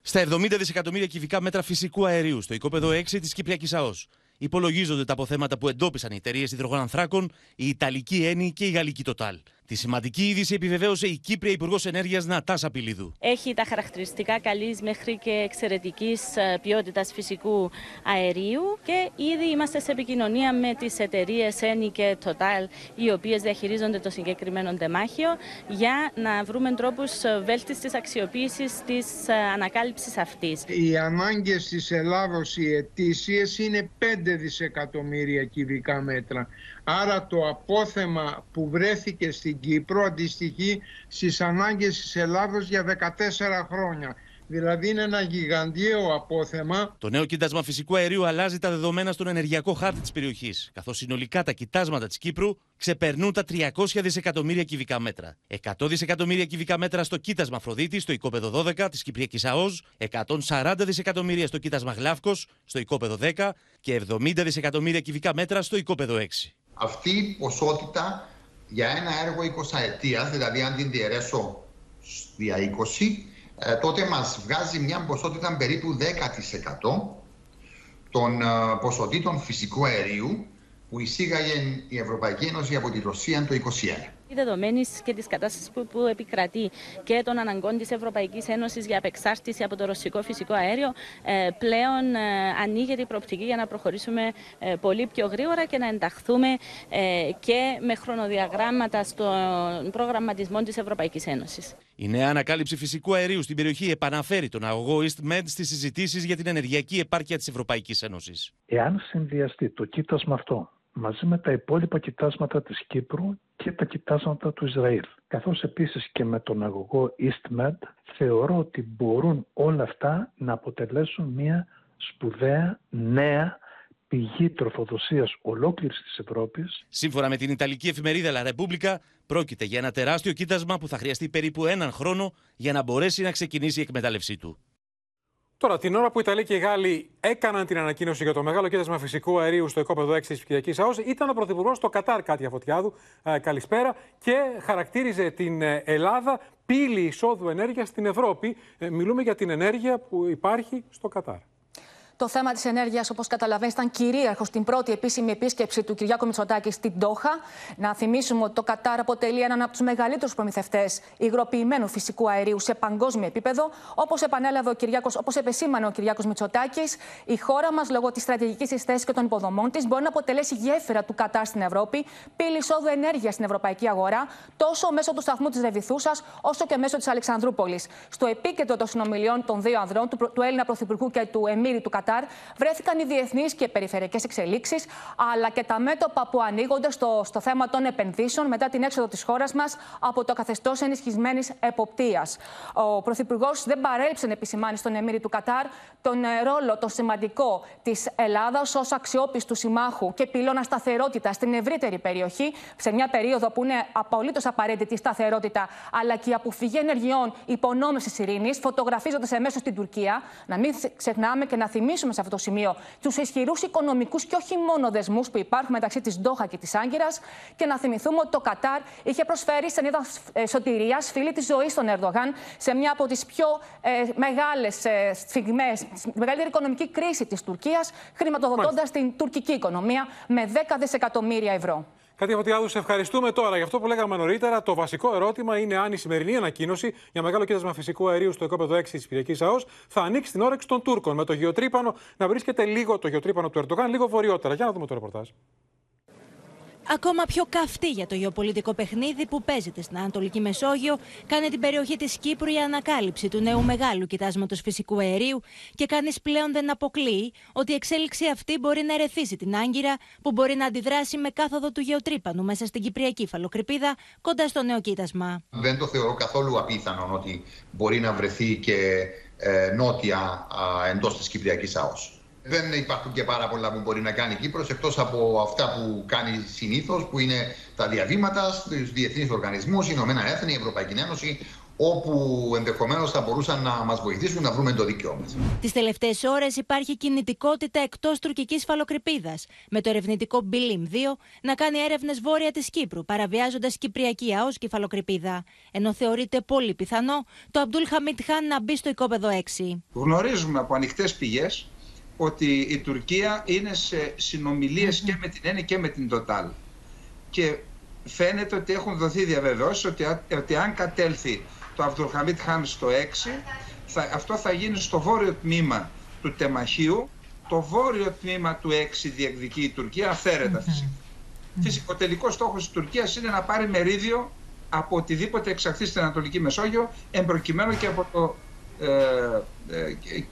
Speaker 23: Στα 70 δισεκατομμύρια κυβικά μέτρα φυσικού αερίου στο οικόπεδο 6 της Κυπριακής ΑΟΣ υπολογίζονται τα αποθέματα που εντόπισαν οι εταιρείες υδρογονανθράκων, η Ιταλική Ένη και η Γαλλική Total. Τη σημαντική είδηση επιβεβαίωσε η Κύπρια Υπουργός Ενέργειας Νατάσα Πιλίδου.
Speaker 18: Έχει τα χαρακτηριστικά καλής μέχρι και εξαιρετικής ε, ποιότητας φυσικού αερίου και ήδη είμαστε σε επικοινωνία με τις εταιρείες Eni και Total, οι οποίες διαχειρίζονται το συγκεκριμένο τεμάχιο, για να βρούμε τρόπους βέλτιστης αξιοποίησης της ε, ανακάλυψης αυτής.
Speaker 24: Οι ανάγκες της Ελλάδος οι ετήσιε είναι 5 δισεκατομμύρια κυβικά μέτρα. Άρα το απόθεμα που βρέθηκε στην Κύπρο αντιστοιχεί στις ανάγκες της Ελλάδος για 14 χρόνια. Δηλαδή είναι ένα γιγαντιαίο απόθεμα.
Speaker 23: Το νέο κοίτασμα φυσικού αερίου αλλάζει τα δεδομένα στον ενεργειακό χάρτη της περιοχής, καθώς συνολικά τα κοιτάσματα της Κύπρου ξεπερνούν τα 300 δισεκατομμύρια κυβικά μέτρα. 100 δισεκατομμύρια κυβικά μέτρα στο κοίτασμα Αφροδίτη, στο οικόπεδο 12 της Κυπριακής ΑΟΣ, 140 δισεκατομμύρια στο κοίτασμα Γλάφκος, στο οικόπεδο 10 και 70 δισεκατομμύρια κυβικά μέτρα στο οικόπεδο 6.
Speaker 25: Αυτή η ποσότητα για ένα έργο 20 ετία, δηλαδή αν την διαιρέσω δια 20, ε, τότε μας βγάζει μια ποσότητα περίπου 10% των ε, ποσοτήτων φυσικού αερίου που εισήγαγε η Ευρωπαϊκή Ένωση από τη Ρωσία το 2021
Speaker 18: δεδομένης και της κατάστασης που, που επικρατεί και των αναγκών της Ευρωπαϊκής Ένωσης για απεξάρτηση από το ρωσικό φυσικό αέριο, ε, πλέον ε, ανοίγεται η προοπτική για να προχωρήσουμε ε, πολύ πιο γρήγορα και να ενταχθούμε και με χρονοδιαγράμματα στον προγραμματισμό της Ευρωπαϊκής Ένωσης.
Speaker 23: Η νέα ανακάλυψη φυσικού αερίου στην περιοχή επαναφέρει τον αγωγό EastMed στις συζητήσεις για την ενεργειακή επάρκεια της Ευρωπαϊκής Ένωσης.
Speaker 26: Εάν συνδυαστεί το κοίτασμα αυτό μαζί με τα υπόλοιπα κοιτάσματα της Κύπρου
Speaker 27: και τα κοιτάσματα του Ισραήλ. Καθώς επίσης και με τον αγωγό EastMed, θεωρώ ότι μπορούν όλα αυτά να αποτελέσουν μια σπουδαία νέα πηγή τροφοδοσίας ολόκληρης της Ευρώπης.
Speaker 23: Σύμφωνα με την Ιταλική εφημερίδα La Repubblica, πρόκειται για ένα τεράστιο κοίτασμα που θα χρειαστεί περίπου έναν χρόνο για να μπορέσει να ξεκινήσει η εκμετάλλευσή του.
Speaker 2: Τώρα, την ώρα που οι Ιταλοί και οι Γάλλοι έκαναν την ανακοίνωση για το μεγάλο κοίτασμα φυσικού αερίου στο οικόπεδο 6 της Κυριακής ΑΟΣ, ήταν ο Πρωθυπουργός στο Κατάρ, Κάτια Φωτιάδου. Ε, καλησπέρα. Και χαρακτήριζε την ε, Ελλάδα πύλη εισόδου ενέργειας στην Ευρώπη. Ε, μιλούμε για την ενέργεια που υπάρχει στο Κατάρ.
Speaker 28: Το θέμα της ενέργειας, όπως καταλαβαίνεις, ήταν κυρίαρχος στην πρώτη επίσημη επίσκεψη του Κυριάκου Μητσοτάκη στην Τόχα. Να θυμίσουμε ότι το Κατάρ αποτελεί έναν από τους μεγαλύτερους προμηθευτές υγροποιημένου φυσικού αερίου σε παγκόσμιο επίπεδο. Όπως επανέλαβε ο Κυριάκος, όπως επεσήμανε ο Κυριάκος Μητσοτάκης, η χώρα μας, λόγω της στρατηγικής της θέσης και των υποδομών της, μπορεί να αποτελέσει γέφυρα του Κατάρ στην Ευρώπη, πύλη εισόδου ενέργεια στην ευρωπαϊκή αγορά, τόσο μέσω του σταθμού της Ρεβιθούσας, όσο και μέσω της Αλεξανδρούπολης. Στο επίκεντρο των συνομιλιών των δύο ανδρών, του, του Έλληνα Πρωθυπουργού και του Εμμύρη του Κατάρ, Κατάρ βρέθηκαν οι διεθνείς και περιφερειακές εξελίξεις, αλλά και τα μέτωπα που ανοίγονται στο, στο θέμα των επενδύσεων μετά την έξοδο της χώρας μας από το καθεστώς ενισχυμένη εποπτείας. Ο Πρωθυπουργός δεν παρέλειψε να επισημάνει στον Εμμύρη του Κατάρ τον ε, ρόλο, τον σημαντικό της Ελλάδας ως αξιόπιστου συμμάχου και πυλώνα σταθερότητα στην ευρύτερη περιοχή, σε μια περίοδο που είναι απολύτως απαραίτητη η σταθερότητα, αλλά και η αποφυγή ενεργειών υπονόμευσης ειρήνης, φωτογραφίζοντας εμέσως στην Τουρκία. Να μην ξεχνάμε και να θυμίσουμε σε αυτό το σημείο τους ισχυρούς οικονομικούς και όχι μόνο δεσμούς που υπάρχουν μεταξύ της Ντόχα και της Άγκυρας και να θυμηθούμε ότι το Κατάρ είχε προσφέρει σενίδα ε, σωτηρία, φίλη της ζωής στον Ερντογάν, σε μια από τις πιο ε, μεγάλες ε, στιγμές, μεγαλύτερη οικονομική κρίση της Τουρκίας, χρηματοδοτώντας την τουρκική οικονομία με 10 δισεκατομμύρια ευρώ.
Speaker 2: Κάτι Φωτιάδου, σε ευχαριστούμε τώρα. Για αυτό που λέγαμε νωρίτερα, το βασικό ερώτημα είναι αν η σημερινή ανακοίνωση για μεγάλο κοίτασμα φυσικού αερίου στο οικόπεδο 6 της Κυριακής ΑΟΣ θα ανοίξει την όρεξη των Τούρκων με το γεωτρύπανο να βρίσκεται λίγο το γεωτρύπανο του Ερντογάν, λίγο βορειότερα. Για να δούμε το ρεπορτάζ.
Speaker 29: Ακόμα πιο καυτή για το γεωπολιτικό παιχνίδι που παίζεται στην Ανατολική Μεσόγειο, κάνει την περιοχή της Κύπρου η ανακάλυψη του νέου μεγάλου κοιτάσματος φυσικού αερίου και κανείς πλέον δεν αποκλείει ότι η εξέλιξη αυτή μπορεί να ερεθίσει την Άγκυρα, που μπορεί να αντιδράσει με κάθοδο του γεωτρύπανου μέσα στην Κυπριακή φαλοκρηπίδα κοντά στο νέο κοίτασμα.
Speaker 25: Δεν το θεωρώ καθόλου απίθανο ότι μπορεί να βρεθεί και ε, νότια εντός της Κυπριακής ΑΟΣ. Δεν υπάρχουν και πάρα πολλά που μπορεί να κάνει η Κύπρος εκτός από αυτά που κάνει συνήθως που είναι τα διαβήματα στους διεθνείς οργανισμούς, η Ηνωμένα Έθνη, η Ευρωπαϊκή Ένωση όπου ενδεχομένως θα μπορούσαν να μας βοηθήσουν να βρούμε το δίκαιό μας.
Speaker 29: Τις τελευταίες ώρες υπάρχει κινητικότητα εκτός τουρκικής φαλοκρηπίδας, με το ερευνητικό Bilim 2 να κάνει έρευνες βόρεια της Κύπρου, παραβιάζοντας Κυπριακή ΑΟΣ και φαλοκρηπίδα. Ενώ θεωρείται πολύ πιθανό το Αμπτούλ Χαμίτ Χάν να μπει στο οικόπεδο 6.
Speaker 30: Γνωρίζουμε από ανοιχτές πηγές ότι η Τουρκία είναι σε συνομιλίες και με την ΕΝΗ και με την Total. Και φαίνεται ότι έχουν δοθεί διαβεβαιώσεις ότι, ότι αν κατέλθει το Αβδουλχαμίτ Χάν στο 6, θα, αυτό θα γίνει στο βόρειο τμήμα του Τεμαχίου. Το βόρειο τμήμα του 6 διεκδικεί η Τουρκία αυθαίρετα φυσικά. Φυσικά, ο τελικός στόχος της Τουρκίας είναι να πάρει μερίδιο από οτιδήποτε εξαχθεί στην Ανατολική Μεσόγειο, εμπροκειμένου και από το ε, ε,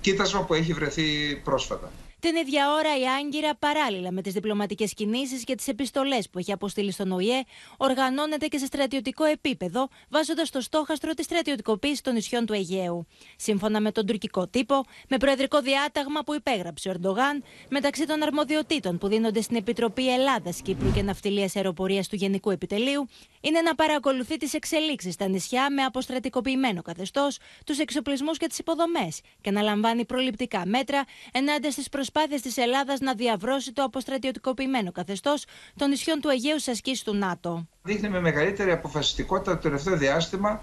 Speaker 30: κοίτασμα που έχει βρεθεί πρόσφατα.
Speaker 29: Την ίδια ώρα η Άγκυρα, παράλληλα με τις διπλωματικές κινήσεις και τις επιστολές που έχει αποστείλει στον ΟΗΕ, οργανώνεται και σε στρατιωτικό επίπεδο, βάζοντας στο στόχαστρο της στρατιωτικοποίησης των νησιών του Αιγαίου. Σύμφωνα με τον τουρκικό τύπο, με προεδρικό διάταγμα που υπέγραψε ο Ερντογάν, μεταξύ των αρμοδιοτήτων που δίνονται στην Επιτροπή Ελλάδας, Κύπρου και Ναυτιλίας Αεροπορίας του Γενικού Επιτελείου, είναι να παρακολουθεί τις εξελίξεις στα νησιά με αποστρατικοποιημένο καθεστώς, τους εξοπλισμούς και τις υποδομές και να λαμβάνει προληπτικά μέτρα ενάντια στις προσπάθειες προσπάθειε της Ελλάδας να διαβρώσει το αποστρατιωτικοποιημένο καθεστώς των νησιών του Αιγαίου στι ασκήσεις του ΝΑΤΟ.
Speaker 30: Δείχνει με μεγαλύτερη αποφασιστικότητα το τελευταίο διάστημα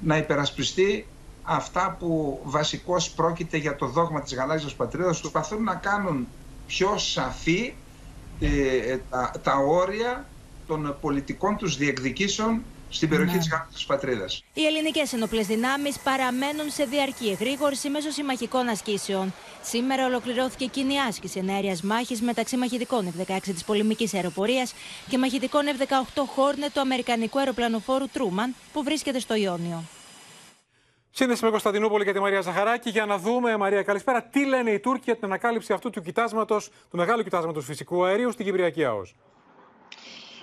Speaker 30: να υπερασπιστεί αυτά που βασικώς πρόκειται για το δόγμα της γαλάζιας πατρίδας. Προσπαθούν να κάνουν πιο σαφή ε, τα, τα όρια των πολιτικών τους διεκδικήσεων στην περιοχή ναι. της πατρίδας.
Speaker 29: Οι ελληνικές ενοπλές δυνάμεις παραμένουν σε διαρκή εγρήγορση μέσω συμμαχικών ασκήσεων. Σήμερα ολοκληρώθηκε κοινή άσκηση ενέργειας μάχης μεταξύ μαχητικών F-16 της πολεμικής αεροπορίας και μαχητικών F-18 Hornet του Αμερικανικού αεροπλανοφόρου Τρούμαν που βρίσκεται στο Ιόνιο.
Speaker 2: Σύνδεση με Κωνσταντινούπολη και τη Μαρία Ζαχαράκη για να δούμε, Μαρία, καλησπέρα, τι λένε οι Τούρκοι για την ανακάλυψη αυτού του κοιτάσματος, του μεγάλου κοιτάσματος φυσικού αερίου στην Κυπριακή ΑΟΣ;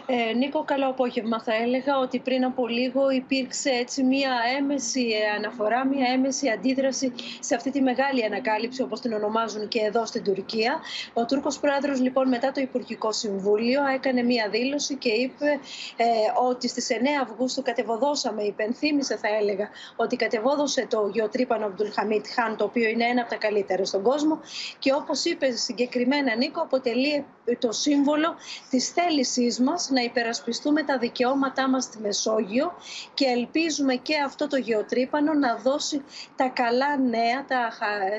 Speaker 31: Ε, Νίκο, καλό απόγευμα. Θα έλεγα ότι πριν από λίγο υπήρξε έτσι μία έμεση ε, αναφορά, μία έμεση αντίδραση σε αυτή τη μεγάλη ανακάλυψη, όπως την ονομάζουν και εδώ στην Τουρκία. Ο Τούρκος Πρόεδρος, λοιπόν, μετά το Υπουργικό Συμβούλιο, έκανε μία δήλωση και είπε ε, ότι στις 9 Αυγούστου κατεβοδώσαμε, υπενθύμησε θα έλεγα, ότι κατεβόδωσε το γεωτρύπανο Αμπτουλχαμίτ Χάν, το οποίο είναι ένα από τα καλύτερα στον κόσμο και όπως είπε συγκεκριμένα Νίκο, αποτελεί το σύμβολο της θέλησής μας να υπερασπιστούμε τα δικαιώματά μας στη Μεσόγειο και ελπίζουμε και αυτό το γεωτρύπανο να δώσει τα καλά νέα, τα,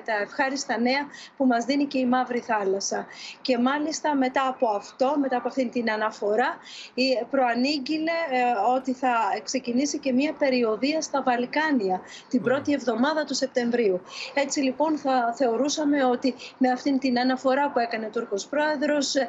Speaker 31: τα ευχάριστα νέα που μας δίνει και η Μαύρη Θάλασσα. Και μάλιστα μετά από αυτό, μετά από αυτή την αναφορά, προανήγγειλε ε, ότι θα ξεκινήσει και μια περιοδία στα Βαλκάνια την πρώτη εβδομάδα του Σεπτεμβρίου. Έτσι λοιπόν θα θεωρούσαμε ότι με αυτήν την αναφορά που έκανε ο Τούρκος Πρόεδρος ε,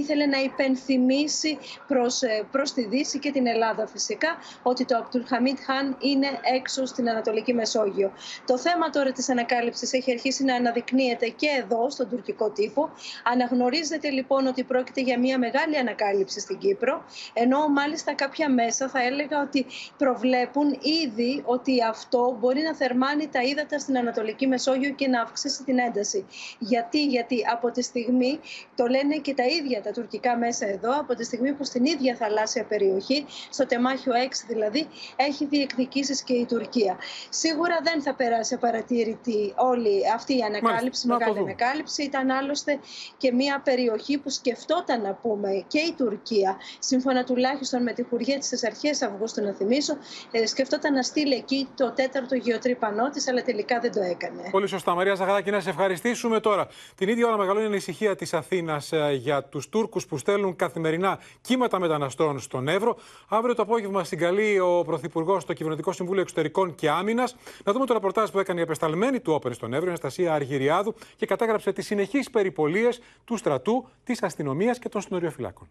Speaker 31: ήθελε να υπενθυμίσει προς, ε, προς τη Δύση και την Ελλάδα φυσικά ότι το Αμπτουλχαμίτ Χάν είναι έξω στην Ανατολική Μεσόγειο. Το θέμα τώρα της ανακάλυψης έχει αρχίσει να αναδεικνύεται και εδώ στον τουρκικό τύπο. Αναγνωρίζεται λοιπόν ότι πρόκειται για μια μεγάλη ανακάλυψη στην Κύπρο ενώ μάλιστα κάποια μέσα θα έλεγα ότι προβλέπουν ήδη ότι αυτό μπορεί να θερμάνει τα ύδατα στην Ανατολική Μεσόγειο και να αυξήσει την ένταση. Γιατί, γιατί από τη στιγμή, το λένε και τα ίδια τα τουρκικά μέσα εδώ, από τη στιγμή που στην ίδια θαλάσσια περιοχή, στο τεμάχιο 6 δηλαδή, έχει διεκδικήσεις και η Τουρκία. Σίγουρα δεν θα περάσει απαρατήρητη όλη αυτή η ανακάλυψη, Μάλιστα, μεγάλη ανακάλυψη. Ήταν άλλωστε και μια περιοχή που σκεφτόταν να πούμε και η Τουρκία, σύμφωνα τουλάχιστον με τη χουριά της αρχέ Αυγούστου, να θυμίσω, ε, σκεφτόταν να στείλει εκεί το τέταρτο γεωτρύπανό της, αλλά τελικά δεν το έκανε.
Speaker 2: Πολύ σωστά. Μαρία Ζαγαδάκη, να σε ευχαριστήσουμε τώρα. Την ίδια ώρα μεγαλώνει η ανησυχία της Αθήνας ε, για τους Τούρκους που στέλνουν καθημερινά κύματα μεταναστών στον Εύρο. Αύριο το απόγευμα συγκαλεί ο Πρωθυπουργός στο Κυβερνητικό Συμβούλιο Εξωτερικών και Άμυνας. Να δούμε το ρεπορτάζ που έκανε η απεσταλμένη του Όπεν στον Εύρο, η Αναστασία Αργυριάδου, και κατάγραψε τις συνεχείς περιπολίες του στρατού, της αστυνομίας και των συνοριοφυλάκων.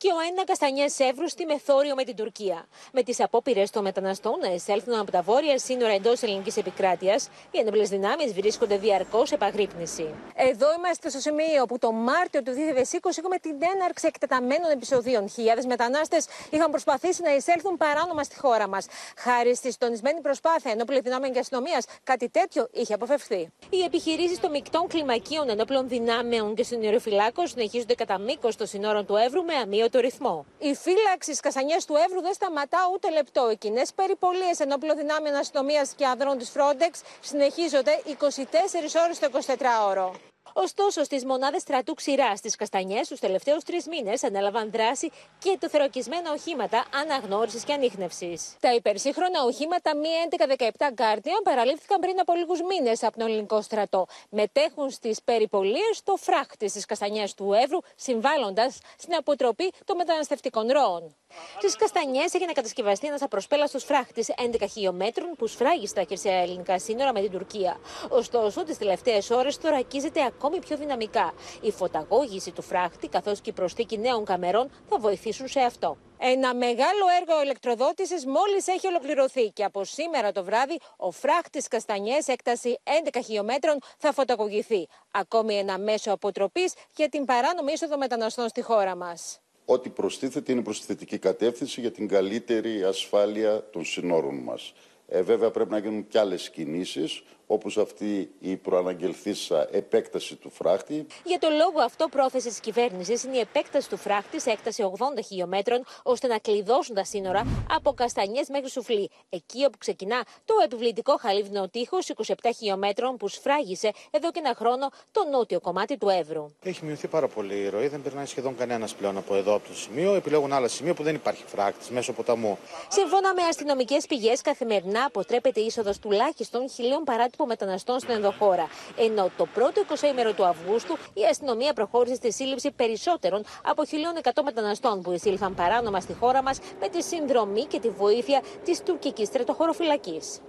Speaker 32: Φυλάκιο 1 Καστανιέ Εύρου στη Μεθόριο με την Τουρκία. Με τις απόπειρες των μεταναστών να εισέλθουν από τα βόρεια σύνορα εντός ελληνικής επικράτειας, οι ενόπλες δυνάμεις βρίσκονται διαρκώς επαγρύπνηση. Εδώ είμαστε στο σημείο που το Μάρτιο του 2020 έχουμε την έναρξη εκτεταμένων επεισοδίων. Χιλιάδες μετανάστες είχαν προσπαθήσει να εισέλθουν παράνομα στη χώρα μας. Χάρη στη στονισμένη προσπάθεια ενόπλων δυνάμεων και αστυνομίας, κάτι τέτοιο είχε αποφευθεί. Οι επιχειρήσεις των μεικτών κλιμακίων ενόπλων δυνάμεων και συνοροφυλάκων συνεχίζονται κατά μήκος των συνόρων του Εύρου με αμύωτο ρυθμό. Η φύλαξη στις κασανιές του Εύρου δεν σταματά ούτε λεπτό. Οι κοινές περιπολίες ενόπλων δυνάμεων αστυνομίας και ανδρών της Frontex συνεχίζονται 24 ώρες το 24ωρο. Ωστόσο, στις μονάδες στρατού ξηρά στις Καστανιές, του τελευταίους τρεις μήνες ανέλαβαν δράση και το θεροκισμένα οχήματα αναγνώρισης και ανείχνευσης. Τα υπερσύγχρονα οχήματα Mi 1117 Guardian παραλήφθηκαν πριν από λίγους μήνες από τον ελληνικό στρατό. Μετέχουν στις περιπολίες στο φράχτη στις Καστανιές του Εύρου, συμβάλλοντας στην αποτροπή των μεταναστευτικών ροών. Στις Καστανιές έγινε κατασκευαστεί ένας απροσπέλαστος φράχτης 11 χιλιόμετρων που σφράγει στα χερσαία ελληνικά σύνορα με την Τουρκία. Ωστόσο, τις τελευταίες ώρες θωρακίζεται ακόμη πιο δυναμικά. Η φωταγώγηση του φράχτη καθώς και η προσθήκη νέων καμερών θα βοηθήσουν σε αυτό. Ένα μεγάλο έργο ηλεκτροδότησης μόλις έχει ολοκληρωθεί και από σήμερα το βράδυ ο φράχτης Καστανιές έκταση 11 χιλιόμετρων θα φωταγωγηθεί. Ακόμη ένα μέσο αποτροπής για την παράνομη είσοδο μεταναστών στη χώρα μας.
Speaker 33: Ό,τι προστίθεται είναι προς θετική κατεύθυνση για την καλύτερη ασφάλεια των συνόρων μας. Ε, βέβαια πρέπει να γίνουν και άλλες κινήσεις όπως αυτή η προαναγγελθήσα επέκταση του φράχτη.
Speaker 32: Για το λόγο αυτό, πρόθεσης της κυβέρνησης είναι η επέκταση του φράχτη σε έκταση 80 χιλιόμετρων, ώστε να κλειδώσουν τα σύνορα από Καστανιές μέχρι Σουφλή, εκεί όπου ξεκινά το επιβλητικό χαλίβνο τείχος 27 χιλιόμετρων που σφράγισε εδώ και ένα χρόνο το νότιο κομμάτι του Εύρου.
Speaker 34: Έχει μειωθεί πάρα πολύ η ροή, δεν περνάει σχεδόν κανένας πλέον από εδώ από το σημείο. Επιλέγουν άλλα σημεία που δεν υπάρχει φράχτης μέσω ποταμού.
Speaker 32: Σύμφωνα με αστυνομικές πηγές, καθημερινά αποτρέπεται είσοδος τουλάχιστον χιλίων παράτυπων μεταναστών στην ενδοχώρα. Ενώ το πρώτο 20 ημέρο του Αυγούστου η αστυνομία προχώρησε στη σύλληψη περισσότερων από 1.100 μεταναστών που εισήλθαν παράνομα στη χώρα μας με τη συνδρομή και τη βοήθεια της τουρκικής στρατοχωροφυλακής.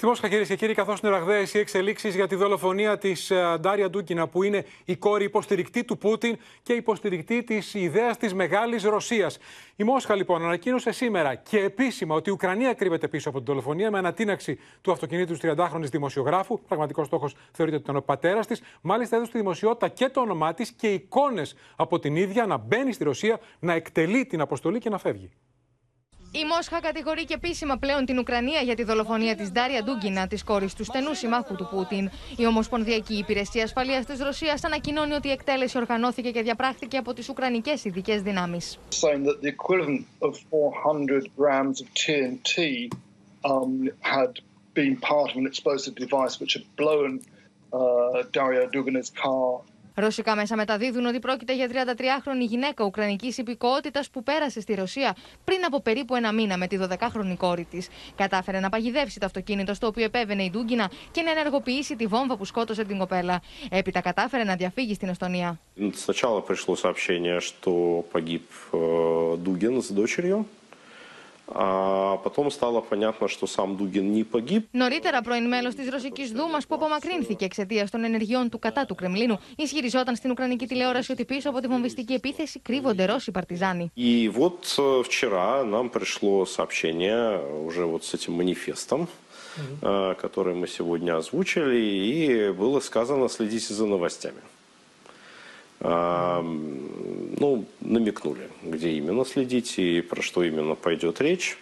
Speaker 2: Στη Μόσχα, κυρίες και κύριοι, καθώς είναι ραγδαίες οι εξελίξεις για τη δολοφονία της ε, Ντάρια Ντούκινα, που είναι η κόρη υποστηρικτή του Πούτιν και υποστηρικτή της ιδέας της μεγάλης Ρωσίας. Η Μόσχα, λοιπόν, ανακοίνωσε σήμερα και επίσημα ότι η Ουκρανία κρύβεται πίσω από την δολοφονία με ανατείναξη του αυτοκινήτου του 30χρονη δημοσιογράφου. Πραγματικός στόχος θεωρείται ότι ήταν ο πατέρας της. Μάλιστα, έδωσε στη δημοσιότητα και το όνομά της και εικόνες από την ίδια να μπαίνει στη Ρωσία, να εκτελεί την αποστολή και να φεύγει.
Speaker 35: Η Μόσχα κατηγορεί και επίσημα πλέον την Ουκρανία για τη δολοφονία της Ντάρια Ντούγκινα, της κόρης του στενού συμμάχου του Πούτιν. Η Ομοσπονδιακή Υπηρεσία Ασφαλείας της Ρωσίας ανακοινώνει ότι η εκτέλεση οργανώθηκε και διαπράχθηκε από τις Ουκρανικές ειδικές δυνάμεις. Daria Dugina's car Ρωσικά μέσα μεταδίδουν ότι πρόκειται για 33χρονη γυναίκα Ουκρανική υπηκότητα που πέρασε στη Ρωσία πριν από περίπου ένα μήνα με τη 12χρονη κόρη τη. Κατάφερε να παγιδεύσει το αυτοκίνητο στο οποίο επέβαινε η Ντούγκινα και να ενεργοποιήσει τη βόμβα που σκότωσε την κοπέλα. Έπειτα κατάφερε να διαφύγει στην Εστονία. Сначала пришло сообщение, что погиб Дугин с дочерью. А потом стало понятно, что сам Дугин не погиб. Νωρίτερα, πρώην μέλο τη Ρωσική Δούμα που απομακρύνθηκε εξαιτία των ενεργειών του κατά του Κρεμλίνου, ισχυριζόταν στην Ουκρανική τηλεόραση ότι πίσω από τη βομβιστική επίθεση κρύβονται Ρώσοι παρτιζάνοι. И вот вчера нам пришло сообщение уже вот с этим манифестом, который мы сегодня озвучили, и было сказано следите за новостями. Ну, намекнули, где именно следить и про что именно пойдет речь.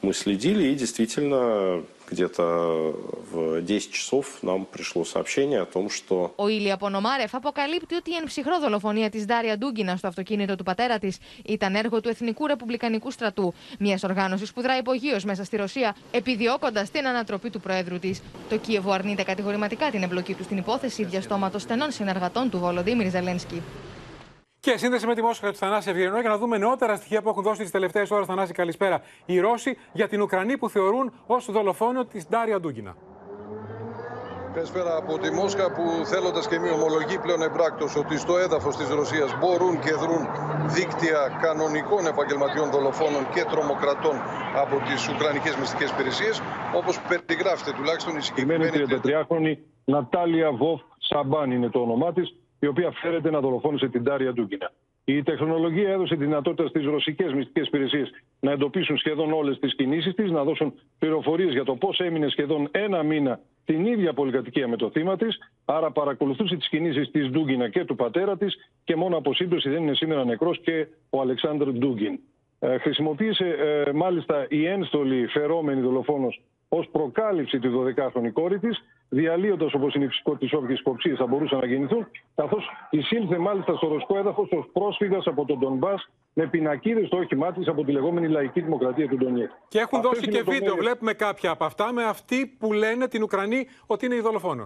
Speaker 35: Мы следили и действительно где-то в 10 часов нам пришло сообщение о том, что... Ο Ήλια Πονομάρεφ αποκαλύπτει ότι η ενψυχρό δολοφονία της Ντάρια Ντούγκινα στο αυτοκίνητο του πατέρα της ήταν έργο του Εθνικού Ρεπουμπλικανικού Στρατού, μια οργάνωση που δράει υπογείω μέσα στη Ρωσία, επιδιώκοντα την ανατροπή του Προέδρου τη. Το Κίεβο αρνείται κατηγορηματικά την εμπλοκή του στην υπόθεση διαστόματο στενών συνεργατών του Βολοδίμιρ Ζελένσκι.
Speaker 2: Και σύνδεση με τη Μόσχα του Θανάση Ευγενό για να δούμε νεότερα στοιχεία που έχουν δώσει τις τελευταίες ώρες. Θανάση, καλησπέρα. Οι Ρώσοι για την Ουκρανή που θεωρούν ως δολοφόνιο της Ντάρια Ντούγκινα.
Speaker 19: Καλησπέρα από τη Μόσχα που θέλοντας και μη ομολογεί πλέον εμπράκτος ότι στο έδαφος της Ρωσίας μπορούν και δρούν δίκτυα κανονικών επαγγελματιών δολοφόνων και τρομοκρατών από τις Ουκρανικές μυστικές υπηρεσίες, όπως περιγράφεται τουλάχιστον η συγκεκριμένη
Speaker 36: 33χρονη Νατάλια Βοφ Σαμπάν είναι το όνομά της η οποία φέρεται να δολοφόνησε την Τάρια Ντούκινα. Η τεχνολογία έδωσε τη δυνατότητα στις ρωσικές μυστικές υπηρεσίες να εντοπίσουν σχεδόν όλες τις κινήσεις της, να δώσουν πληροφορίες για το πώς έμεινε σχεδόν ένα μήνα την ίδια πολυκατοικία με το θύμα της. Άρα παρακολουθούσε τις κινήσεις της Ντούγκινα και του πατέρα της και μόνο από σύμπτωση δεν είναι σήμερα νεκρός και ο Αλεξάνδρ Ντούγκιν. Ε, χρησιμοποίησε ε, μάλιστα η ένστολη φερόμενη δολοφόνος ως προκάλυψη τη 12χρονη κόρη της, διαλύοντας όπως είναι η φυσικότητα όποιες υποψίες θα μπορούσαν να γεννηθούν, καθώς εισήλθε μάλιστα στο ρωσικό έδαφος ως πρόσφυγας από τον Ντομπά με πινακίδες στο όχημά της από τη λεγόμενη λαϊκή δημοκρατία του Ντονιέτ.
Speaker 2: Και έχουν Αυτές δώσει και βίντεο, βλέπουμε κάποια από αυτά, με αυτή που λένε την Ουκρανή ότι είναι η δολοφόνο.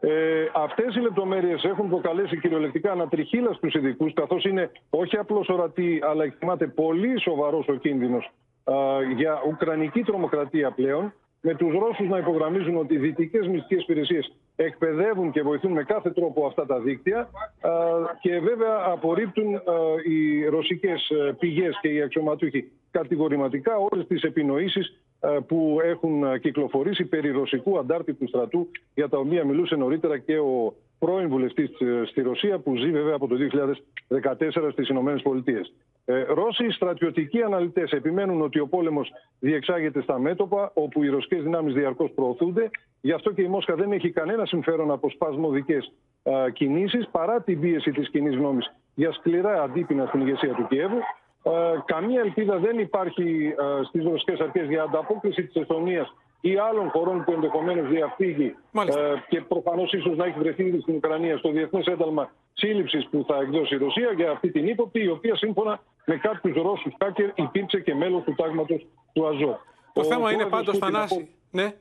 Speaker 36: Ε, Αυτές οι λεπτομέρειες έχουν προκαλέσει κυριολεκτικά ανατριχίλα στους ειδικούς, καθώς είναι όχι απλώς ορατή, αλλά εκτιμάται πολύ σοβαρός ο κίνδυνος για ουκρανική τρομοκρατία πλέον, με τους Ρώσους να υπογραμμίζουν ότι οι δυτικές μυστικές υπηρεσίες εκπαιδεύουν και βοηθούν με κάθε τρόπο αυτά τα δίκτυα και βέβαια απορρίπτουν οι ρωσικές ε, πηγές και οι αξιωματούχοι κατηγορηματικά όλες τις επινοήσεις που έχουν κυκλοφορήσει περί ρωσικού αντάρτυπου στρατού για τα οποία μιλούσε νωρίτερα και ο πρώην βουλευτής ε, στη Ρωσία που ζει βέβαια από το 2014 στις Ηνωμένες Πολιτείες. Ε, Ρώσοι στρατιωτικοί αναλυτές επιμένουν ότι ο πόλεμος διεξάγεται στα μέτωπα, όπου οι ρωσικές δυνάμεις διαρκώς προωθούνται. Γι' αυτό και η Μόσχα δεν έχει κανένα συμφέρον από σπασμωδικές κινήσεις, παρά την πίεση της κοινή γνώμης για σκληρά αντίπεινα στην ηγεσία του Κιέβου. Ε, καμία ελπίδα δεν υπάρχει ε, στις ρωσικές αρχές για ανταπόκριση της Εστονίας ή άλλων χωρών που ενδεχομένως διαφύγει ε, και προφανώς ίσως να έχει βρεθεί ήδη στην Ουκρανία στο διεθνές ένταλμα σύλληψης που θα εκδώσει η ρωσια για αυτή την ύποπτη, η οποία σύμφωνα με κάποιου Ρώσους χάκερ υπήρξε και μέλος του τάγματος του Αζό.
Speaker 2: Το θέμα είναι πάντως, Θανάση. Ναι.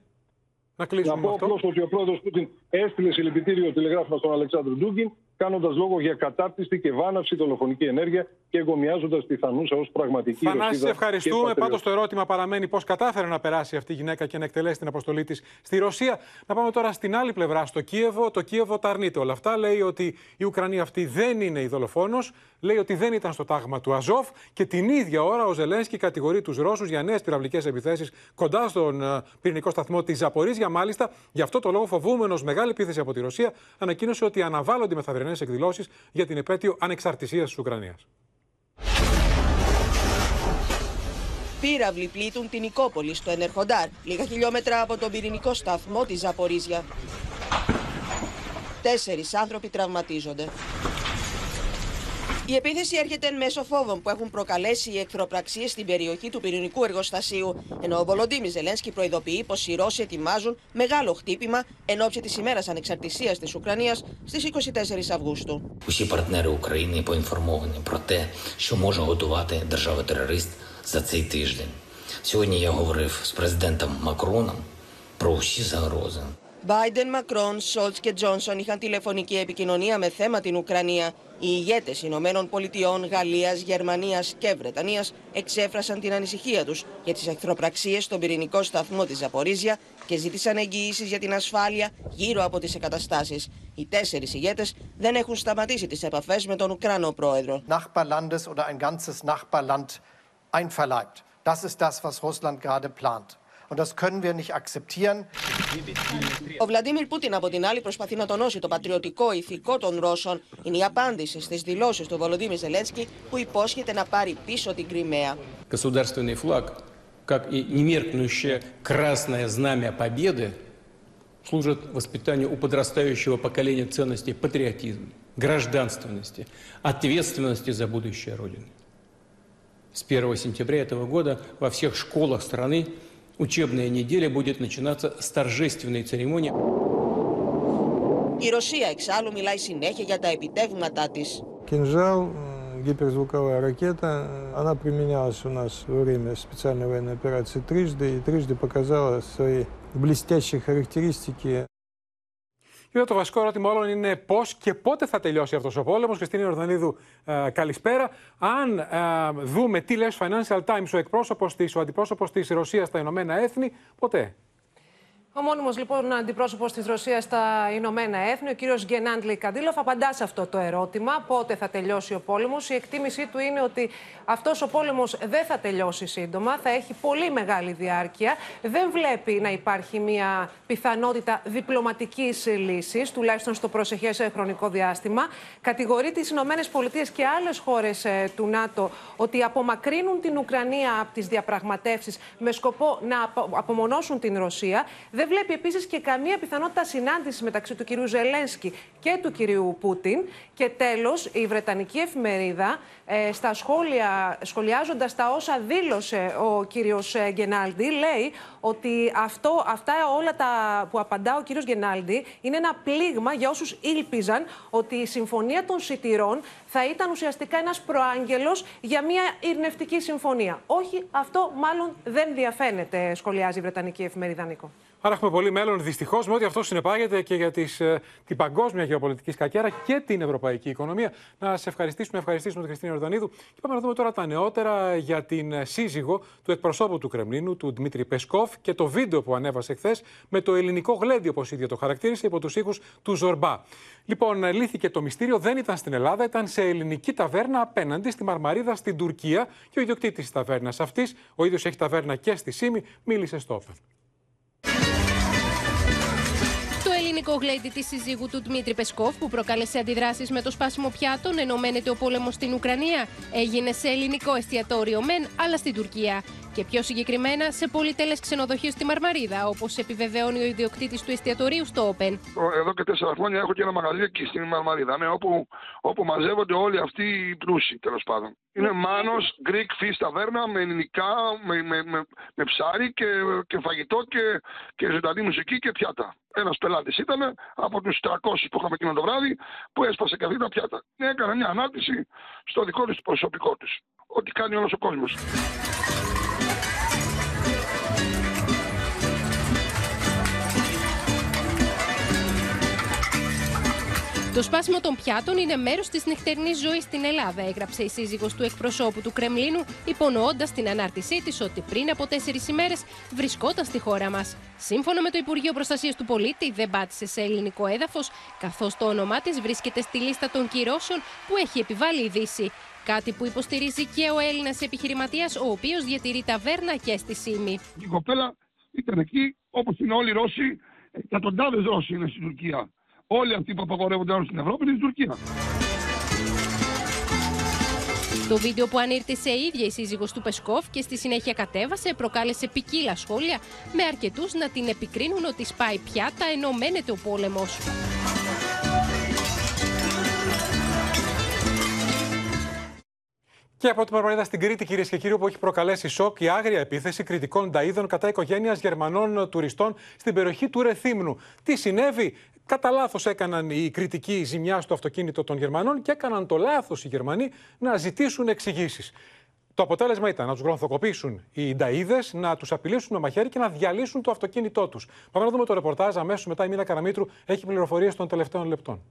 Speaker 2: Να κλείσουμε.
Speaker 36: Να πω απλώς ότι ο πρόεδρος Πούτιν έστειλε συλληπιτήριο τηλεγράφημα στον Αλεξάνδρου Ντούγκιν, κάνοντας λόγο για κατάρτιστη και βάναυση δολοφονική ενέργεια και εγκομιάζοντας τη Θανούσα ως πραγματική
Speaker 2: Θανάση, σε ευχαριστούμε. Πάντως το ερώτημα παραμένει πώς κατάφερε να περάσει αυτή η γυναίκα και να εκτελέσει την αποστολή της στη Ρωσία. Να πάμε τώρα στην άλλη πλευρά, στο Κίεβο. Το Κίεβο τα αρνείται όλα αυτά. Λέει ότι η Ουκρανή αυτή δεν είναι η δολοφόνο. Λέει ότι δεν ήταν στο τάγμα του Αζόφ. Και την ίδια ώρα ο Ζελένσκι κατηγορεί τους Ρώσους για νέες πυραυλικές επιθέσεις κοντά στον ε, πυρηνικό σταθμό της Ζαπορίζια. Μάλιστα, γι' αυτό το λόγο, φοβούμενος μεγάλη επίθεση από τη Ρωσία, ανακοίνωσε ότι αναβάλλονται μεθαυρινέ εκδηλώσεις για την επέτειο ανεξαρτησίας της Ουκρανίας.
Speaker 37: Πύραυλοι πλήττουν την Νικόπολη στο Ενερχοντάρ, λίγα χιλιόμετρα από τον πυρηνικό σταθμό της Ζαπορίζια. Τέσσερις άνθρωποι τραυματίζονται. Η επίθεση έρχεται εν μέσω φόβων που έχουν προκαλέσει οι εχθροπραξίε στην περιοχή του πυρηνικού εργοστασίου, ενώ ο Βολοντίμι Ζελένσκι προειδοποιεί πω οι Ρώσοι ετοιμάζουν μεγάλο χτύπημα εν ώψη τη ημέρα ανεξαρτησία τη Ουκρανία στι 24 Αυγούστου.
Speaker 38: Усі партнери України поінформовані про те, що може готувати держава-терорист за цей тиждень. Сьогодні я говорив з президентом Макроном про усі загрози.
Speaker 37: Biden, Μακρόν, Σόλτ και Τζόνσον είχαν τηλεφωνική επικοινωνία με θέμα την Ουκρανία. Οι ηγέτες Ηνωμένων Πολιτειών, Γαλλίας, Γερμανίας και Βρετανίας εξέφρασαν την ανησυχία τους για τις εχθροπραξίες στον πυρηνικό σταθμό της Ζαπορίζια και ζήτησαν εγγυήσεις για την ασφάλεια γύρω από τις εγκαταστάσεις. Οι τέσσερις ηγέτες δεν έχουν σταματήσει τις επαφές με τον Ουκρανό πρόεδρο.
Speaker 39: Nachbarlandes oder ein ganzes Nachbarland einverleibt. Das ist das, was Russland gerade plant. Und das können wir nicht akzeptieren.
Speaker 37: Ο Βλαντίμιρ Πούτιν από την άλλη προσπαθεί να τονώσει το πατριωτικό ηθικό των Ρώσων. Είναι η απάντηση στι δηλώσει του Βολοδίμιρ Ζελένσκι που υπόσχεται να πάρει πίσω την Κρυμαία.
Speaker 40: Государственный флаг, как и немеркнущее красное знамя победы, служат воспитанию у подрастающего поколения ценностей патриотизма, гражданственности, ответственности за будущее Родины. С 1 сентября этого года во всех школах страны учебная неделя будет начинаться с торжественной церемонии.
Speaker 37: Η Ρωσία εξάλλου μιλάει συνέχεια για τα επιτεύγματά της.
Speaker 41: Кинжал, э, гиперзвуковая ракета, э, она применялась у нас во время специальной военной операции трижды и трижды показала свои блестящие характеристики.
Speaker 2: Και το βασικό ερώτημα όλων είναι πώς και πότε θα τελειώσει αυτός ο πόλεμος. Χριστίνη Ορδανίδου, ε, καλησπέρα. Αν ε, δούμε τι λέει στο Financial Times ο εκπρόσωπος της, ο αντιπρόσωπος της Ρωσίας στα Ηνωμένα Έθνη, ποτέ.
Speaker 26: Ο μόνιμος λοιπόν αντιπρόσωπος της Ρωσίας στα Ηνωμένα Έθνη, ο κύριος Γκενάντλη Καντήλοφ, απαντά σε αυτό το ερώτημα. Πότε θα τελειώσει ο πόλεμος. Η εκτίμησή του είναι ότι αυτός ο πόλεμος δεν θα τελειώσει σύντομα, θα έχει πολύ μεγάλη διάρκεια. Δεν βλέπει να υπάρχει μια πιθανότητα διπλωματικής λύσης, τουλάχιστον στο προσεχές χρονικό διάστημα. Κατηγορεί τις Ηνωμένες Πολιτείες και άλλες χώρες του ΝΑΤΟ ότι απομακρύνουν την Ουκρανία από τις διαπραγματεύσεις με σκοπό να απομονώσουν την Ρωσία. Δεν βλέπει επίσης και καμία πιθανότητα συνάντησης μεταξύ του κυρίου Ζελένσκι και του κυρίου Πούτιν. Και τέλος, η Βρετανική εφημερίδα, ε, στα σχόλια, σχολιάζοντας τα όσα δήλωσε ο κύριος Γκενάλντι, λέει ότι αυτό, αυτά όλα τα που απαντά ο κύριος Γκενάλντι είναι ένα πλήγμα για όσους ήλπιζαν ότι η συμφωνία των σιτηρών θα ήταν ουσιαστικά ένας προάγγελος για μια ειρνευτική συμφωνία. Όχι, αυτό μάλλον δεν διαφαίνεται, σχολιάζει η Βρετανική εφημερίδα Νίκο.
Speaker 2: Άρα έχουμε πολύ μέλλον δυστυχώς με ό,τι αυτό συνεπάγεται και για τις, ε, την παγκόσμια γεωπολιτική σκακέρα και την ευρωπαϊκή οικονομία. Να σε ευχαριστήσουμε, ευχαριστήσουμε την Χριστίνα Ορδανίδου. Και πάμε να δούμε τώρα τα νεότερα για την ε, σύζυγο του εκπροσώπου του Κρεμλίνου, του Δημήτρη Πεσκόφ, και το βίντεο που ανέβασε χθες με το ελληνικό γλέντι, όπως ίδιο το χαρακτήρισε, υπό τους ήχους του Ζορμπά. Λοιπόν, ε, λύθηκε το μυστήριο, δεν ήταν στην Ελλάδα, ήταν σε ελληνική ταβέρνα απέναντι στη Μαρμαρίδα στην Τουρκία και ο ιδιοκτήτης της ταβέρνας αυτής, ο ίδιος έχει ταβέρνα και στη Σίμη, μίλησε στο Open.
Speaker 42: Ελληνικό γλέντι της συζύγου του Δημήτρη Πεσκόφ, που προκάλεσε αντιδράσεις με το σπάσιμο πιάτων, ενωμένεται ο πόλεμος στην Ουκρανία, έγινε σε ελληνικό εστιατόριο μεν, αλλά στην Τουρκία. Και πιο συγκεκριμένα σε πολυτέλες ξενοδοχείο στη Μαρμαρίδα, όπως επιβεβαιώνει ο ιδιοκτήτης του εστιατορίου στο Open.
Speaker 43: Εδώ και τέσσερα χρόνια έχω και ένα μαγαζί εκεί στην Μαρμαρίδα, ναι, όπου, όπου μαζεύονται όλοι αυτοί οι πλούσιοι τέλος πάντων. Είναι Μάνος, Greek Fish ταβέρνα με ελληνικά, με, με, με, με ψάρι και, και φαγητό και, και ζωντανή μουσική και πιάτα. Ένας πελάτης ήταν από τους 300 που είχαμε εκείνο το βράδυ που έσπασε και αυτή τα πιάτα. Έκανε μια ανάρτηση στο δικό του προσωπικό τους. Ό,τι κάνει όλος ο κόσμος.
Speaker 42: Το σπάσιμο των πιάτων είναι μέρος της νυχτερινής ζωής στην Ελλάδα, έγραψε η σύζυγος του εκπροσώπου του Κρεμλίνου, υπονοώντας την ανάρτησή της ότι πριν από τέσσερις ημέρες βρισκόταν στη χώρα μας. Σύμφωνα με το Υπουργείο Προστασίας του Πολίτη, δεν πάτησε σε ελληνικό έδαφος, καθώς το όνομά της βρίσκεται στη λίστα των κυρώσεων που έχει επιβάλει η Δύση. Κάτι που υποστηρίζει και ο Έλληνας επιχειρηματίας, ο οποίος διατηρεί ταβέρνα και στη Σύμη.
Speaker 43: Η κοπέλα ήταν εκεί, όπως είναι όλοι οι Ρώσοι, εκατοντάδες Ρώσοι είναι στην Τουρκία. Όλοι αυτοί που απαγορεύονται όλους στην Ευρώπη είναι στην Τουρκία.
Speaker 42: Το βίντεο που ανήρτησε η ίδια η σύζυγος του Πεσκόφ και στη συνέχεια κατέβασε προκάλεσε ποικίλα σχόλια με αρκετούς να την επικρίνουν ότι σπάει πιάτα ενώ μένεται ο πόλεμος.
Speaker 2: Και από την Μαρμαρίδα στην Κρήτη, κυρίες και κύριοι, που έχει προκαλέσει σοκ η άγρια επίθεση κριτικών ταΐδων κατά οικογένειας Γερμανών τουριστών στην περιοχή του Ρεθύμνου. Τι συνέβη, Κατά λάθος έκαναν οι κριτικοί ζημιά στο αυτοκίνητο των Γερμανών και έκαναν το λάθος οι Γερμανοί να ζητήσουν εξηγήσεις. Το αποτέλεσμα ήταν να τους γρονθοκοπήσουν οι Νταίδε, να τους απειλήσουν με μαχαίρι και να διαλύσουν το αυτοκίνητό τους. Πάμε να δούμε το ρεπορτάζ αμέσως μετά η Μίνα Καραμίτρου έχει πληροφορίες των τελευταίων λεπτών.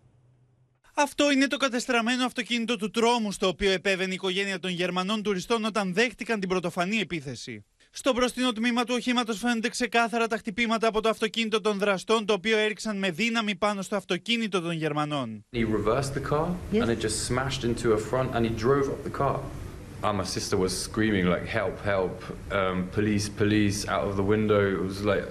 Speaker 44: Αυτό είναι το κατεστραμμένο αυτοκίνητο του τρόμου στο οποίο επέβαινε η οικογένεια των Γερμανών τουριστών όταν δέχτηκαν την πρωτοφανή επίθεση. Στο προστίνο τμήμα του οχήματος φαίνονται ξεκάθαρα τα χτυπήματα από το αυτοκίνητο των δραστών το οποίο έριξαν με δύναμη πάνω στο αυτοκίνητο των Γερμανών.
Speaker 45: Help, help, um, police, police out of the window. It was like.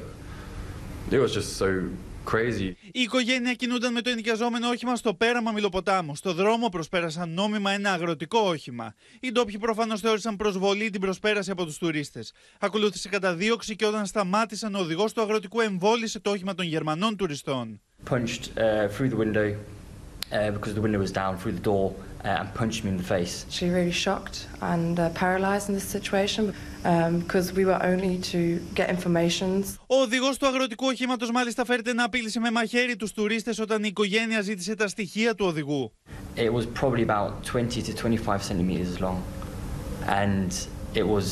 Speaker 44: Η οικογένεια κινούνταν με το ενοικιαζόμενο όχημα στο πέραμα Μιλοποτάμου. Στο δρόμο προσπέρασαν νόμιμα ένα αγροτικό όχημα. Οι ντόπιοι προφανώς θεώρησαν προσβολή την προσπέραση από τους τουρίστες. Ακολούθησε καταδίωξη και όταν σταμάτησαν, ο οδηγός του αγροτικού εμβόλισε το όχημα των Γερμανών τουριστών.
Speaker 45: Punched uh, through the window uh, because the window was down through the door uh, and punched me in the face.
Speaker 46: She really shocked and uh, paralyzed in this situation because um, we were only to get information.
Speaker 44: Ο οδηγός του αγροτικού οχήματος μάλιστα φέρεται να απείλησε με μαχαίρι τους τουρίστες όταν η οικογένεια ζήτησε τα στοιχεία του οδηγού.
Speaker 45: It was probably about 20 to 25 centimeters long and it was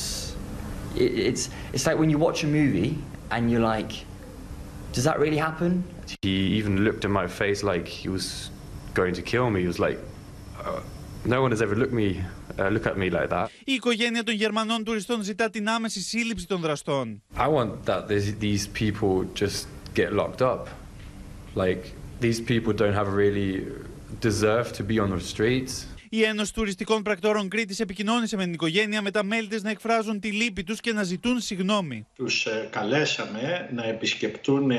Speaker 45: it, it's it's like when you watch a movie and you're like does that really happen? He even looked at my face like he was going to kill me. He was like uh, no one has ever looked me uh, look at me like that.
Speaker 44: Η οικογένεια των Γερμανών τουριστών ζητά την άμεση σύλληψη των δραστών.
Speaker 45: I want that these people just get locked up. Like these people don't have really deserve to be on the streets.
Speaker 44: Η Ένωση Τουριστικών Πρακτόρων Κρήτης επικοινώνησε με την οικογένεια με τα μέλη της να εκφράζουν τη λύπη τους και να ζητούν συγγνώμη.
Speaker 47: Τους ε, καλέσαμε να επισκεπτούν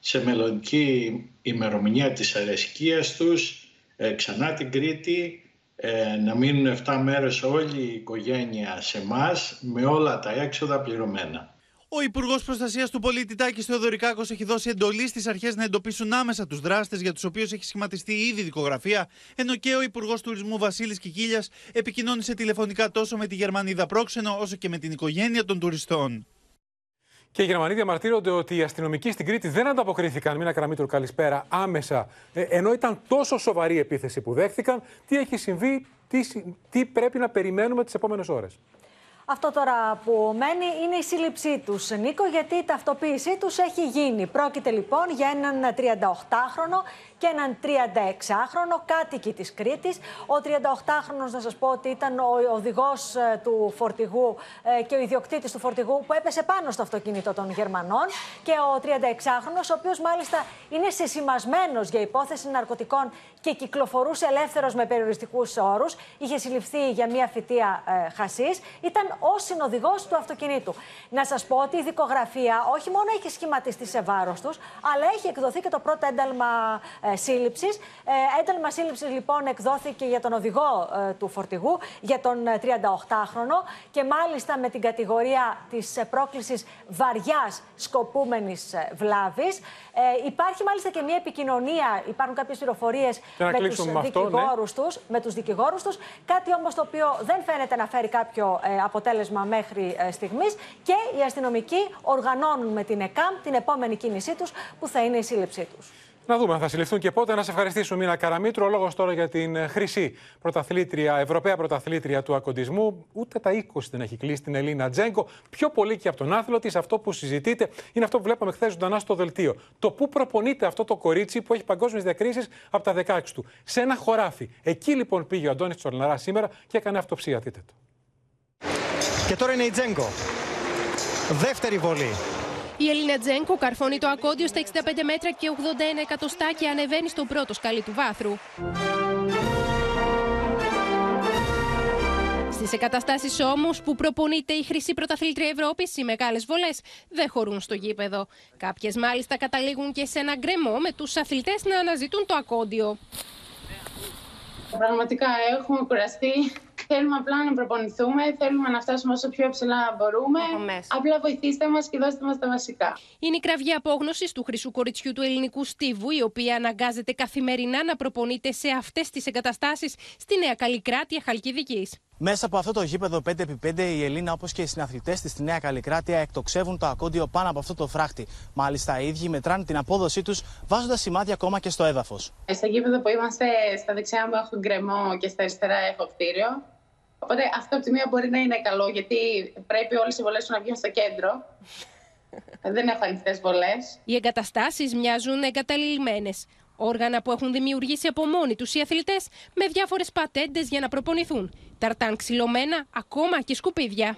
Speaker 47: σε μελλοντική ημερομηνία της αρεσκίας τους ε, ξανά την Κρήτη ε, να μείνουν 7 μέρες όλη η οικογένεια σε εμά με όλα τα έξοδα πληρωμένα.
Speaker 44: Ο Υπουργός Προστασίας του Πολίτη Τάκης Θεοδωρικάκος έχει δώσει εντολή στις αρχές να εντοπίσουν άμεσα τους δράστες για τους οποίους έχει σχηματιστεί ήδη δικογραφία, ενώ και ο Υπουργός Τουρισμού Βασίλης Κικίλιας επικοινώνησε τηλεφωνικά τόσο με τη Γερμανίδα πρόξενο όσο και με την οικογένεια των τουριστών.
Speaker 2: Και οι Γερμανοί διαμαρτύρονται ότι οι αστυνομικοί στην Κρήτη δεν ανταποκρίθηκαν, Μίνα Καραμίτρου, καλησπέρα, άμεσα, ε, ενώ ήταν τόσο σοβαρή η επίθεση που δέχθηκαν. Τι έχει συμβεί, τι, τι πρέπει να περιμένουμε τις επόμενες ώρες;
Speaker 48: Αυτό τώρα που μένει είναι η σύλληψή τους, Νίκο, γιατί η ταυτοποίησή τους έχει γίνει. Πρόκειται λοιπόν για έναν 38χρονο και έναν 36χρονο κάτοικη της Κρήτης. Ο 38χρονος, να σας πω ότι ήταν ο οδηγός ε, του φορτηγού ε, και ο ιδιοκτήτης του φορτηγού που έπεσε πάνω στο αυτοκίνητο των Γερμανών και ο 36χρονος, ο οποίος μάλιστα είναι συσημασμένος για υπόθεση ναρκωτικών και κυκλοφορούσε ελεύθερος με περιοριστικούς όρους, είχε συλληφθεί για μια φυτεία ε, χασής, ήταν ο συνοδηγός του αυτοκινήτου. Να σας πω ότι η δικογραφία όχι μόνο έχει σχηματιστεί σε βάρος τους, αλλά έχει εκδοθεί και το πρώτο ένταλμα ε, σύλληψης. Ε, ένταλμα σύλληψης λοιπόν εκδόθηκε για τον οδηγό ε, του φορτηγού, για τον 38χρονο και μάλιστα με την κατηγορία της πρόκλησης βαριάς σκοπούμενης βλάβης. υπάρχει μάλιστα και μια επικοινωνία, υπάρχουν κάποιες πληροφορίες με τους δικηγόρου ναι. τους, με τους δικηγόρους τους, κάτι όμως το οποίο δεν φαίνεται να φέρει κάποιο αποτέλεσμα μέχρι στιγμής και οι αστυνομικοί οργανώνουν με την ΕΚΑΜ την επόμενη κίνησή τους που θα είναι η σύλληψή τους.
Speaker 2: Να δούμε αν θα συλληφθούν και πότε. Να σε ευχαριστήσουμε, Μίνα Καραμίτρου. Ο λόγος τώρα για την ε, χρυσή πρωταθλήτρια, Ευρωπαία πρωταθλήτρια του ακοντισμού. Ούτε τα 20 δεν έχει κλείσει την Ελίνα Τζέγκο. Πιο πολύ και από τον άθλο της, αυτό που συζητείτε είναι αυτό που βλέπαμε χθες ζωντανά στο δελτίο. Το πού προπονείται αυτό το κορίτσι που έχει παγκόσμιες διακρίσεις από τα 16 του. Σε ένα χωράφι. Εκεί λοιπόν πήγε ο Αντώνης Τσορναρά σήμερα και έκανε αυτοψία. Δείτε το.
Speaker 9: Και τώρα είναι η Τζέγκο. Δεύτερη βολή.
Speaker 42: Η Ελίνα Τζένκο καρφώνει το ακόντιο στα 65 μέτρα και 81 εκατοστά και ανεβαίνει στο πρώτο σκαλί του βάθρου. Στις εγκαταστάσεις όμως που προπονείται η χρυσή πρωταθλήτρια Ευρώπης, οι μεγάλες βολές δεν χωρούν στο γήπεδο. Κάποιες μάλιστα καταλήγουν και σε ένα γκρεμό με τους αθλητές να αναζητούν το ακόντιο.
Speaker 49: Πραγματικά έχουμε κουραστεί. Θέλουμε απλά να προπονηθούμε, θέλουμε να φτάσουμε όσο πιο ψηλά μπορούμε. Απλά βοηθήστε μας και δώστε μας τα βασικά.
Speaker 42: Είναι η κραυγή απόγνωσης του χρυσού κοριτσιού του ελληνικού Στίβου, η οποία αναγκάζεται καθημερινά να προπονείται σε αυτές τις εγκαταστάσεις στη Νέα Καλλικράτεια Χαλκιδικής.
Speaker 9: Μέσα από αυτό το γήπεδο 5x5, η Ελίνα όπως και οι συναθλητές της στη Νέα Καλλικράτεια εκτοξεύουν το ακόντιο πάνω από αυτό το φράχτη. Μάλιστα, οι ίδιοι μετράνε την απόδοσή τους βάζοντας σημάδια ακόμα και στο έδαφος.
Speaker 49: Στο γήπεδο που είμαστε, στα δεξιά μου έχω γκρεμό και στα αριστερά έχω κτίριο. Οπότε αυτό από τη μία μπορεί να είναι καλό, γιατί πρέπει όλες οι βολές σου να βγουν στο κέντρο. *laughs* Δεν έχω ανοιχτές βολές.
Speaker 42: Οι εγκαταστάσεις μοιάζουν εγκαταλειμμένες. Όργανα που έχουν δημιουργήσει από μόνοι τους οι αθλητές με διάφορες πατέντες για να προπονηθούν. Ταρτάν ξυλωμένα, ακόμα και σκουπίδια.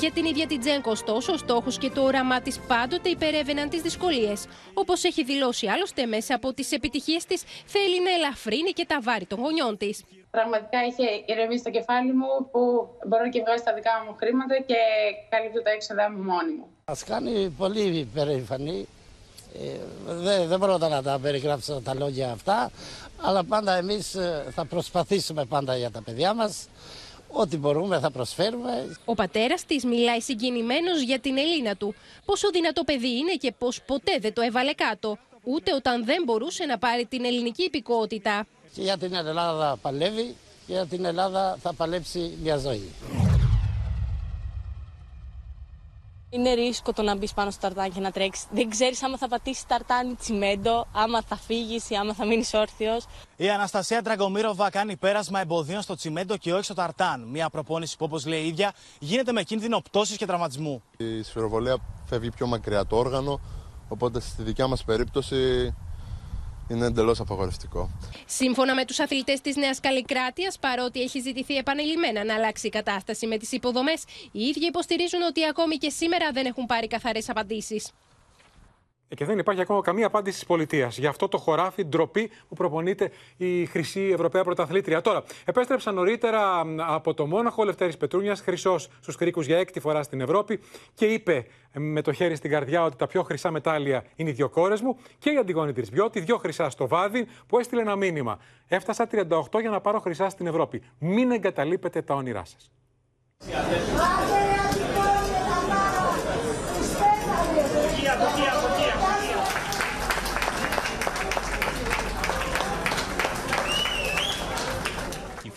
Speaker 42: Για την ίδια την Τζένκο, ωστόσο, ο στόχος και το όραμά της πάντοτε υπερεύαιναν τις δυσκολίες. Όπως έχει δηλώσει άλλωστε μέσα από τις επιτυχίες της, θέλει να ελαφρύνει και τα βάρη των γονιών της.
Speaker 49: Πραγματικά είχε ηρεμήσει το κεφάλι μου που μπορώ και βγάλω τα δικά μου χρήματα και καλύπτω τα έξοδα μου μόνη μου.
Speaker 50: Μα κάνει πολύ περήφανη. Ε, δεν, δεν μπορώ να τα περιγράψω τα λόγια αυτά, αλλά πάντα εμείς ε, θα προσπαθήσουμε πάντα για τα παιδιά μας. Ό,τι μπορούμε θα προσφέρουμε.
Speaker 42: Ο πατέρας της μιλάει συγκινημένος για την Ελίνα του. Πόσο δυνατό παιδί είναι και πω ποτέ δεν το έβαλε κάτω. Ούτε όταν δεν μπορούσε να πάρει την ελληνική υπηκότητα.
Speaker 50: Και για την Ελλάδα παλεύει και για την Ελλάδα θα παλέψει μια ζωή.
Speaker 51: Είναι ρίσκο το να μπεις πάνω στο ταρτάνι και να τρέξεις. Δεν ξέρεις άμα θα πατήσεις ταρτάνι τσιμέντο, άμα θα φύγεις ή άμα θα μείνεις όρθιος.
Speaker 9: Η Αναστασία Τραγκομήροβα κάνει πέρασμα εμποδίων στο τσιμέντο και όχι στο ταρτάν. Μια προπόνηση που, όπως λέει η ίδια, γίνεται με κίνδυνο πτώσης και τραυματισμού.
Speaker 52: Η σφυροβολία φεύγει πιο μακριά το όργανο, οπότε στη δικιά μας περίπτωση είναι εντελώς απαγορευτικό.
Speaker 42: Σύμφωνα με τους αθλητές της Νέας Καλλικράτειας, παρότι έχει ζητηθεί επανειλημμένα να αλλάξει η κατάσταση με τις υποδομές, οι ίδιοι υποστηρίζουν ότι ακόμη και σήμερα δεν έχουν πάρει καθαρές απαντήσεις.
Speaker 2: Και δεν υπάρχει ακόμα καμία απάντηση της πολιτείας. Γι' αυτό το χωράφι ντροπή που προπονείται η χρυσή Ευρωπαία Πρωταθλήτρια. Τώρα, επέστρεψαν νωρίτερα από το Μόναχο ο Λευτέρης Πετρούνιας, χρυσός στους κρίκου για έκτη φορά στην Ευρώπη και είπε με το χέρι στην καρδιά ότι τα πιο χρυσά μετάλλια είναι οι δύο κόρες μου και η Αντιγόνη Τρισβιώτη, δύο χρυσά στο βάδι, που έστειλε ένα μήνυμα. Έφτασα 38 για να πάρω χρυσά στην Ευρώπη. Μην εγκαταλείπετε τα όνειρά σας.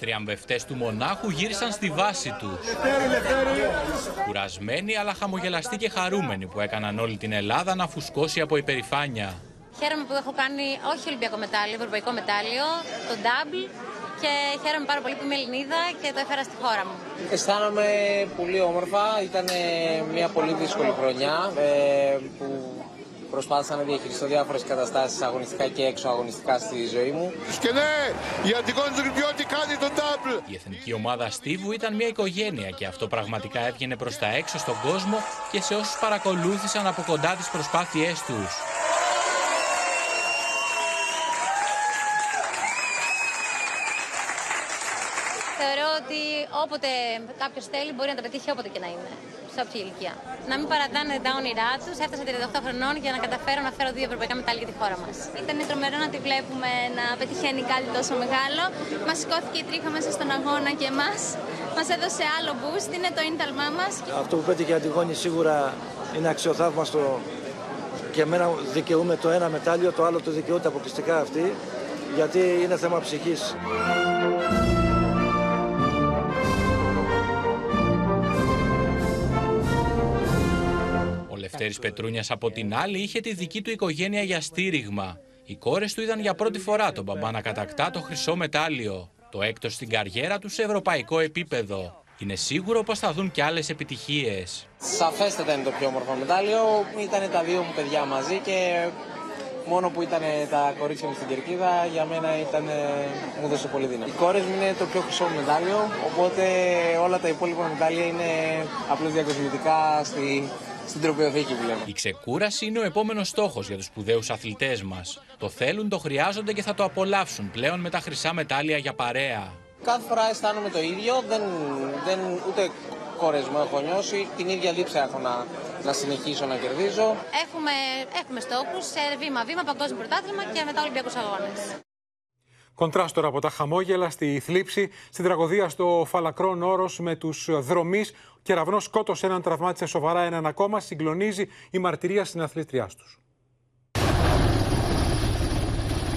Speaker 53: Θριαμβευτέ του μονάχου γύρισαν στη βάση τους. Κουρασμένοι αλλά χαμογελαστοί και χαρούμενοι που έκαναν όλη την Ελλάδα να φουσκώσει από υπερηφάνεια.
Speaker 54: Χαίρομαι που έχω κάνει όχι Ολυμπιακό μετάλλιο, Ευρωπαϊκό μετάλλιο, το double και χαίρομαι πάρα πολύ που είμαι Ελληνίδα και το έφερα στη χώρα μου.
Speaker 55: Αισθάνομαι πολύ όμορφα. Ήταν μια πολύ δύσκολη χρονιά ε, που προσπάθησα να διαχειριστώ διάφορες καταστάσεις αγωνιστικά και έξω αγωνιστικά στη ζωή μου.
Speaker 56: Και ναι, η Αντιγόνη Τριμπιώτη κάνει τον double.
Speaker 53: Η εθνική ομάδα Στίβου ήταν μια οικογένεια και αυτό πραγματικά έβγαινε προς τα έξω στον κόσμο και σε όσους παρακολούθησαν από κοντά τις προσπάθειές τους.
Speaker 54: Θεωρώ ότι όποτε κάποιος θέλει μπορεί να τα πετύχει όποτε και να είναι σε όποια ηλικία. Να μην παρατάνε τα όνειρά τους. Έφτασα 38 χρονών για να καταφέρω να φέρω δύο ευρωπαϊκά μετάλλια για τη χώρα μας. Ήταν τρομερό να τη βλέπουμε να πετυχαίνει κάτι τόσο μεγάλο. Μας σηκώθηκε η τρίχα μέσα στον αγώνα και εμάς. Μας έδωσε άλλο boost. Είναι το ίνταλμά μας.
Speaker 44: Αυτό που πέτυχε η Αντιγόνη σίγουρα είναι αξιοθαύμαστο και εμένα δικαιούμαι το ένα μετάλλιο, το άλλο το δικαιούται αποκλειστικά αυτή, γιατί είναι θέμα ψυχής.
Speaker 53: Δευτέρης Πετρούνιας από την άλλη είχε τη δική του οικογένεια για στήριγμα. Οι κόρες του είδαν για πρώτη φορά τον μπαμπά να κατακτά το χρυσό μετάλλιο. Το έκτος στην καριέρα του σε ευρωπαϊκό επίπεδο. Είναι σίγουρο πως θα δουν και άλλες επιτυχίες.
Speaker 57: Σαφέστατα είναι το πιο όμορφο μετάλλιο. Ήταν τα δύο μου παιδιά μαζί και μόνο που ήταν τα κορίτσια μου στην κερκίδα, για μένα ήταν, μου έδωσε πολύ δύναμη. Οι κόρες μου είναι το πιο χρυσό μου μετάλλιο, οπότε όλα τα υπόλοιπα μετάλλια είναι απλώς διακοσμητικά στη, στην τροπιοθήκη που λέμε.
Speaker 53: Η ξεκούραση είναι ο επόμενος στόχος για τους σπουδαίους αθλητές μας. Το θέλουν, το χρειάζονται και θα το απολαύσουν πλέον με τα χρυσά μετάλλια για παρέα.
Speaker 57: Κάθε φορά αισθάνομαι το ίδιο, δεν, δεν, ούτε κόρες μου έχω νιώσει, την ίδια δίψα έχω να, να συνεχίσω να κερδίζω.
Speaker 58: Έχουμε, έχουμε στόχους σε βήμα-βήμα, παγκόσμιο πρωτάθλημα και μετά Ολυμπιακούς Αγώνες.
Speaker 2: Κοντράστορα από τα χαμόγελα στη θλίψη, στην τραγωδία στο Φαλακρόν Όρος με τους δρομής. Κεραυνό σκότωσε έναν, τραυμάτισε σοβαρά έναν ακόμα. Συγκλονίζει η μαρτυρία στην αθλήτριά τους.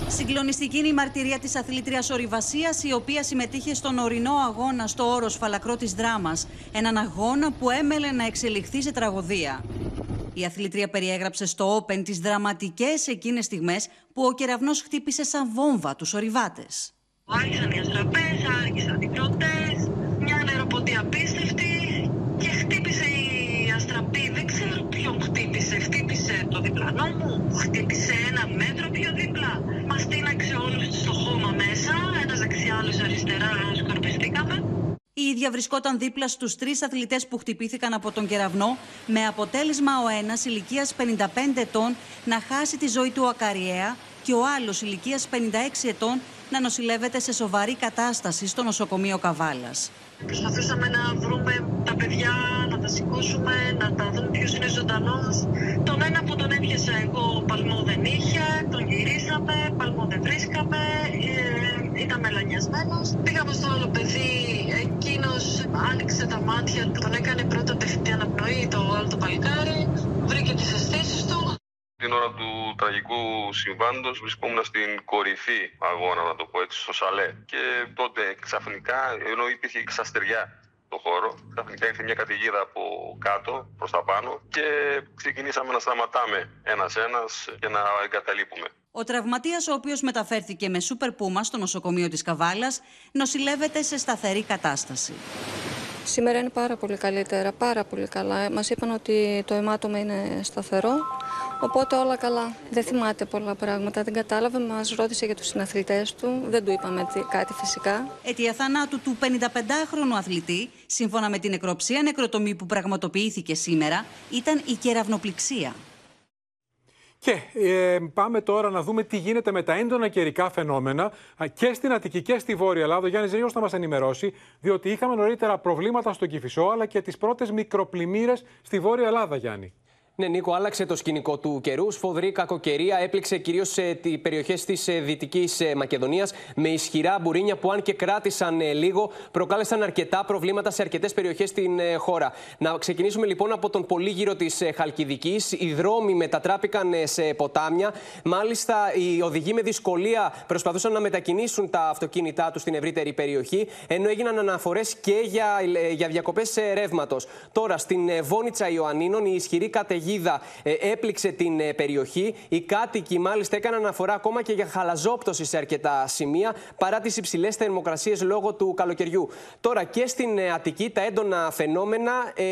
Speaker 59: Συγκλονιστική είναι η μαρτυρία της αθλήτριας Ορειβασία, η οποία συμμετείχε στον ορεινό αγώνα στο όρος Φαλακρό της Δράμας. Έναν αγώνα που έμελε να εξελιχθεί σε τραγωδία. Η αθλήτρια περιέγραψε στο Open τις δραματικές εκείνες στιγμές που ο κεραυνός χτύπησε σαν βόμβα τους ορειβάτες.
Speaker 49: Άρχισαν οι αστραπές, άρχισαν οι κροτέ, μια νεροποντή απίστευτη και χτύπησε η αστραπή. Δεν ξέρω ποιον χτύπησε. Χτύπησε το διπλανό μου, χτύπησε ένα μέτρο πιο δίπλα. Μας τίναξε όλους στο χώμα μέσα, ένας δεξιάς, άλλος αριστεράς, σκορπιστήκαμε.
Speaker 59: Η ίδια βρισκόταν δίπλα στους τρεις αθλητές που χτυπήθηκαν από τον κεραυνό, με αποτέλεσμα ο ένας ηλικίας 55 ετών να χάσει τη ζωή του ακαριέα και ο άλλος ηλικίας 56 ετών να νοσηλεύεται σε σοβαρή κατάσταση στο νοσοκομείο Καβάλας.
Speaker 49: Προσπαθούσαμε να βρούμε τα παιδιά, να τα σηκώσουμε, να τα δούμε ποιος είναι ζωντανός. Τον ένα που τον έπιασα εγώ παλμό δεν είχε, τον γυρίσαμε, παλμό δεν βρίσκαμε, ε, ήταν μελανιασμένος. Πήγαμε στο άλλο παιδί, εκείνος άνοιξε τα μάτια του, τον έκανε πρώτα τεχνητή αναπνοή, το άλλο το παλικάρι, βρήκε τις αισθήσεις του.
Speaker 60: Την ώρα του τραγικού συμβάντος βρισκόμουν στην κορυφή αγώνα, να το πω έτσι, στο Σαλέ. Και τότε ξαφνικά, ενώ υπήρχε εξαστεριά το χώρο, ξαφνικά ήρθε μια καταιγίδα από κάτω προς τα πάνω και ξεκινήσαμε να σταματάμε ένα-ένα και να εγκαταλείπουμε.
Speaker 59: Ο τραυματίας, ο οποίος μεταφέρθηκε με σούπερ πούμα στο νοσοκομείο της Καβάλας, νοσηλεύεται σε σταθερή κατάσταση.
Speaker 46: Σήμερα είναι πάρα πολύ καλύτερα, πάρα πολύ καλά. Μας είπαν ότι το αιμάτωμα είναι σταθερό, οπότε όλα καλά. Δεν θυμάται πολλά πράγματα, δεν κατάλαβε, μας ρώτησε για τους συναθλητές του, δεν του είπαμε κάτι φυσικά.
Speaker 59: Αιτία θανάτου του 55χρονου αθλητή, σύμφωνα με την νεκροψία νεκροτομή που πραγματοποιήθηκε σήμερα, ήταν η κεραυνοπληξία.
Speaker 2: Και ε, πάμε τώρα να δούμε τι γίνεται με τα έντονα καιρικά φαινόμενα και στην Αττική και στη Βόρεια Ελλάδα. Ο Γιάννη Ζήλιο θα μας ενημερώσει, διότι είχαμε νωρίτερα προβλήματα στο Κυφισό αλλά και τις πρώτες μικροπλημμύρες στη Βόρεια Ελλάδα, Γιάννη.
Speaker 50: Ναι, Νίκο, άλλαξε το σκηνικό του καιρού. Σφοδρή κακοκαιρία έπληξε κυρίως σε περιοχές της ε, Δυτικής ε, Μακεδονίας με ισχυρά μπουρίνια που, αν και κράτησαν ε, λίγο, προκάλεσαν αρκετά προβλήματα σε αρκετές περιοχές στην χώρα. Να ξεκινήσουμε λοιπόν από τον πολύγυρο της Χαλκιδικής. Οι δρόμοι μετατράπηκαν σε ποτάμια. Μάλιστα, οι οδηγοί με δυσκολία προσπαθούσαν να μετακινήσουν τα αυτοκίνητά τους στην ευρύτερη περιοχή, ενώ έγιναν αναφορές και για, για διακοπές ρεύματος. Τώρα, στην Βόνιτσα Ιωαννίνων, η ισχυρή καταιγίδα καταιγίδα ε, έπληξε την ε, περιοχή. Οι κάτοικοι μάλιστα έκαναν αναφορά ακόμα και για χαλαζόπτωση σε αρκετά σημεία παρά τις υψηλές θερμοκρασίες λόγω του καλοκαιριού. Τώρα και στην ε, Αττική τα έντονα φαινόμενα ε,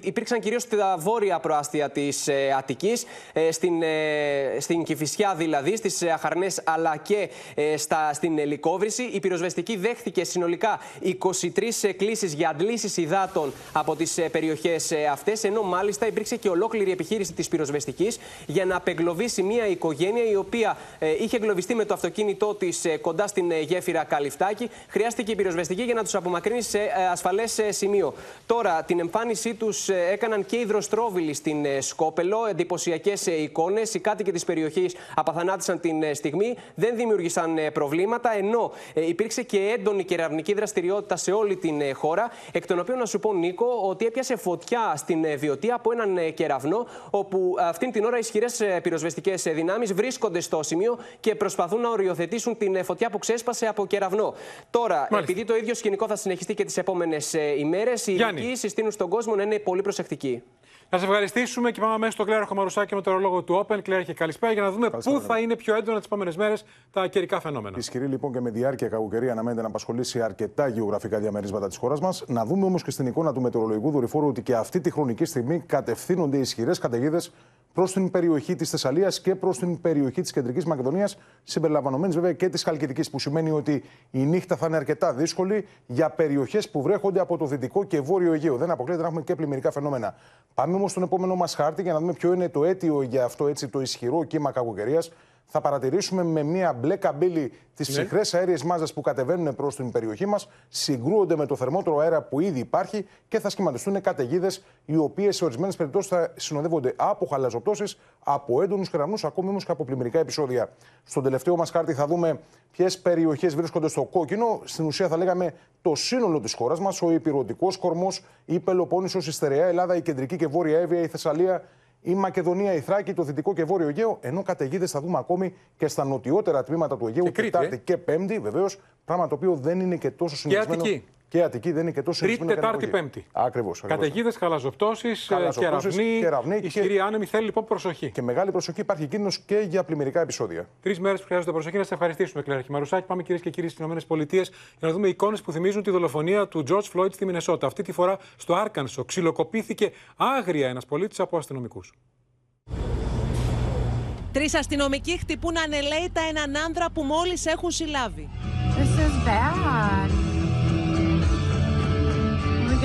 Speaker 50: υπήρξαν κυρίως στα βόρεια προάστια της ε, Αττικής, στην, ε, στην Κηφισιά δηλαδή, στις Αχαρνές αλλά και στα, στην Λικόβρηση. Η πυροσβεστική δέχθηκε συνολικά 23 κλήσει για αντλήσεις υδάτων από τις περιοχές αυτές, ενώ μάλιστα υπήρξε και ολόκληρη ολόκληρη επιχείρηση της πυροσβεστικής για να απεγκλωβίσει μια οικογένεια η οποία ε, είχε εγκλωβιστεί με το αυτοκίνητό της ε, κοντά στην ε, γέφυρα Καλυφτάκη. Χρειάστηκε η πυροσβεστική για να τους απομακρύνει σε ασφαλές σημείο. Τώρα, την εμφάνισή τους έκαναν και οι δροστρόβιλοι στην Σκόπελο. Εντυπωσιακές εικόνες. Οι κάτοικοι της περιοχής απαθανάτησαν την στιγμή. Δεν δημιούργησαν προβλήματα, ενώ υπήρξε και έντονη κεραυνική δραστηριότητα σε όλη την χώρα. Εκ των οποίων να σου πω, Νίκο, ότι έπιασε φωτιά στην Βιωτία από έναν κεραυνό όπου αυτήν την ώρα ισχυρές πυροσβεστικές δυνάμεις βρίσκονται στο σημείο και προσπαθούν να οριοθετήσουν την φωτιά που ξέσπασε από κεραυνό. Τώρα, Μάλιστα. επειδή το ίδιο σκηνικό θα συνεχιστεί και τις επόμενες ημέρες, οι ειδικοί συστήνουν στον κόσμο να είναι πολύ προσεκτικοί.
Speaker 2: Να σε ευχαριστήσουμε και πάμε αμέσως στον Κλέαρχο Μαρουσάκη με το ρολόγο του Open. Κλέαρχε, καλησπέρα για να δούμε πού θα είναι πιο έντονα τις επόμενες μέρες τα καιρικά φαινόμενα.
Speaker 61: Ισχυρή λοιπόν και με διάρκεια κακοκαιρία αναμένεται να απασχολήσει αρκετά γεωγραφικά διαμερίσματα της χώρας μας. Να δούμε όμως και στην εικόνα του μετεωρολογικού δορυφόρου ότι και αυτή τη χρονική στιγμή κατευθύνονται ισχυρές καταιγίδες προς την περιοχή της Θεσσαλίας και προς την περιοχή της Κεντρικής Μακεδονίας, συμπεριλαμβανομένης βέβαια και της Χαλκιδικής, που σημαίνει ότι η νύχτα θα είναι αρκετά δύσκολη για περιοχές που βρέχονται από το δυτικό και βόρειο Αιγαίο. Δεν αποκλείεται να έχουμε και πλημμυρικά φαινόμενα. Πάμε όμως στον επόμενο μας χάρτη για να δούμε ποιο είναι το αίτιο για αυτό έτσι, το ισχυρό κύμα κακοκαιρίας θα παρατηρήσουμε με μια μπλε καμπύλη τις ναι. ψυχρές αέριες μάζες που κατεβαίνουν προς την περιοχή μας, συγκρούονται με το θερμότερο αέρα που ήδη υπάρχει και θα σχηματιστούν καταιγίδες, οι οποίες σε ορισμένες περιπτώσεις θα συνοδεύονται από χαλαζοπτώσεις, από έντονους κεραυνούς, ακόμη όμως και από πλημμυρικά επεισόδια. Στον τελευταίο μας χάρτη θα δούμε ποιες περιοχές βρίσκονται στο κόκκινο. Στην ουσία θα λέγαμε το σύνολο της χώρας μας, ο υπηρετικός κορμός, η Πελοπόννησος, η Στερεά Ελλάδα, η κεντρική και βόρεια Εύβοια, η Θεσσαλία, η Μακεδονία, η Θράκη, το δυτικό και βόρειο Αιγαίο, ενώ καταιγίδες θα δούμε ακόμη και στα νοτιότερα τμήματα του Αιγαίου, και Τετάρτη ε. και Πέμπτη, βεβαίως. Πράγμα το οποίο δεν είναι και τόσο συνηθισμένο.
Speaker 2: Και Αττική.
Speaker 61: Και Αττική δεν είναι και τόσο
Speaker 2: Τρίτη, Τετάρτη, Πέμπτη.
Speaker 61: Ακριβώς.
Speaker 2: Καταιγίδες, χαλαζοπτώσεις, κεραυνοί. κεραυνοί ισχυρή και... άνεμη θέλει λοιπόν προσοχή.
Speaker 61: Και μεγάλη προσοχή υπάρχει κίνδυνος και για πλημμυρικά επεισόδια.
Speaker 2: Τρεις μέρες που χρειάζονται προσοχή. Να σε ευχαριστήσουμε, Κλέρα Χιμαρουσάκη. Πάμε κυρίες και κύριοι στις ΗΠΑ για να δούμε εικόνες που θυμίζουν τη δολοφονία του George Floyd στη Μινεσότα. Αυτή τη φορά στο Άρκανσο ξυλοκοπήθηκε άγρια ένας πολίτης από αστυνομικούς.
Speaker 26: Τρεις αστυνομικοί χτυπούν ανελαίητα έναν άνδρα που μόλις έχουν συλλάβει.
Speaker 62: This is bad.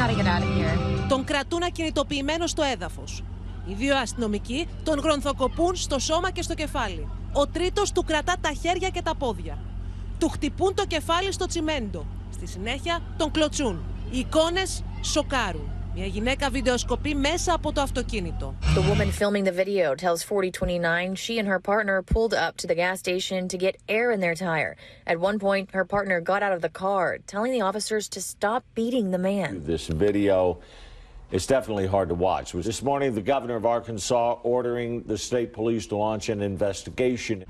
Speaker 62: Gotta get out of here.
Speaker 26: Τον κρατούν ακινητοποιημένος στο έδαφος. Οι δύο αστυνομικοί τον γρονθοκοπούν στο σώμα και στο κεφάλι. Ο τρίτος του κρατά τα χέρια και τα πόδια. Του χτυπούν το κεφάλι στο τσιμέντο. Στη συνέχεια τον κλωτσούν. Οι εικόνες σοκάρουν. Μια γυναίκα βιντεοσκοπεί μέσα από το αυτοκίνητο.
Speaker 55: The woman filming the video tells 4029 she and her partner pulled up to the gas station to get air in their tire. At one point, her partner got out of the car, telling the officers to stop beating the man.
Speaker 44: This video is definitely hard to watch. This morning, the governor of Arkansas ordering the state police to launch an investigation.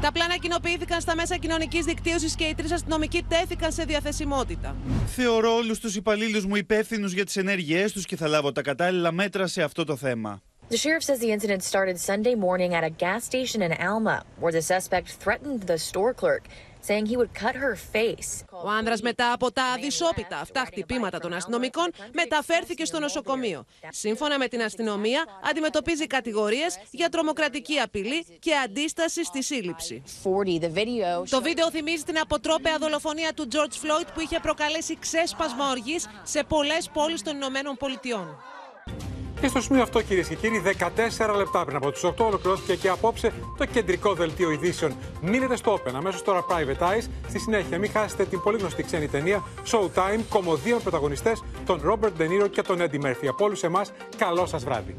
Speaker 26: Τα πλάνα κοινοποιήθηκαν στα μέσα κοινωνικής δικτύωσης και οι τρεις αστυνομικοί τέθηκαν σε διαθεσιμότητα.
Speaker 63: Θεωρώ όλους τους υπαλλήλους μου υπεύθυνους για τις ενέργειές τους και θα λάβω τα κατάλληλα μέτρα σε αυτό το θέμα.
Speaker 55: The sheriff says the incident started Sunday morning at a gas station in Alma, where the suspect threatened the store clerk saying he would cut her face.
Speaker 26: Ο άνδρας μετά από τα αδυσόπιτα αυτά χτυπήματα των αστυνομικών μεταφέρθηκε στο νοσοκομείο. Σύμφωνα με την αστυνομία, αντιμετωπίζει κατηγορίες για τρομοκρατική απειλή και αντίσταση στη σύλληψη. Το βίντεο θυμίζει την αποτρόπαια δολοφονία του George Floyd που είχε προκαλέσει ξέσπασμα οργής σε πολλές πόλεις των Ηνωμένων Πολιτειών.
Speaker 2: Και στο σημείο αυτό, κυρίες και κύριοι, 14 λεπτά πριν από του 8 ολοκληρώθηκε και απόψε το κεντρικό δελτίο ειδήσεων. Μείνετε στο Open, αμέσως τώρα Private Eyes. Στη συνέχεια, μην χάσετε την πολύ γνωστή ξένη ταινία Showtime, κομμωδίων πρωταγωνιστές, τον Robert De Niro και τον Eddie Murphy. Από όλους εμάς, καλό σας βράδυ.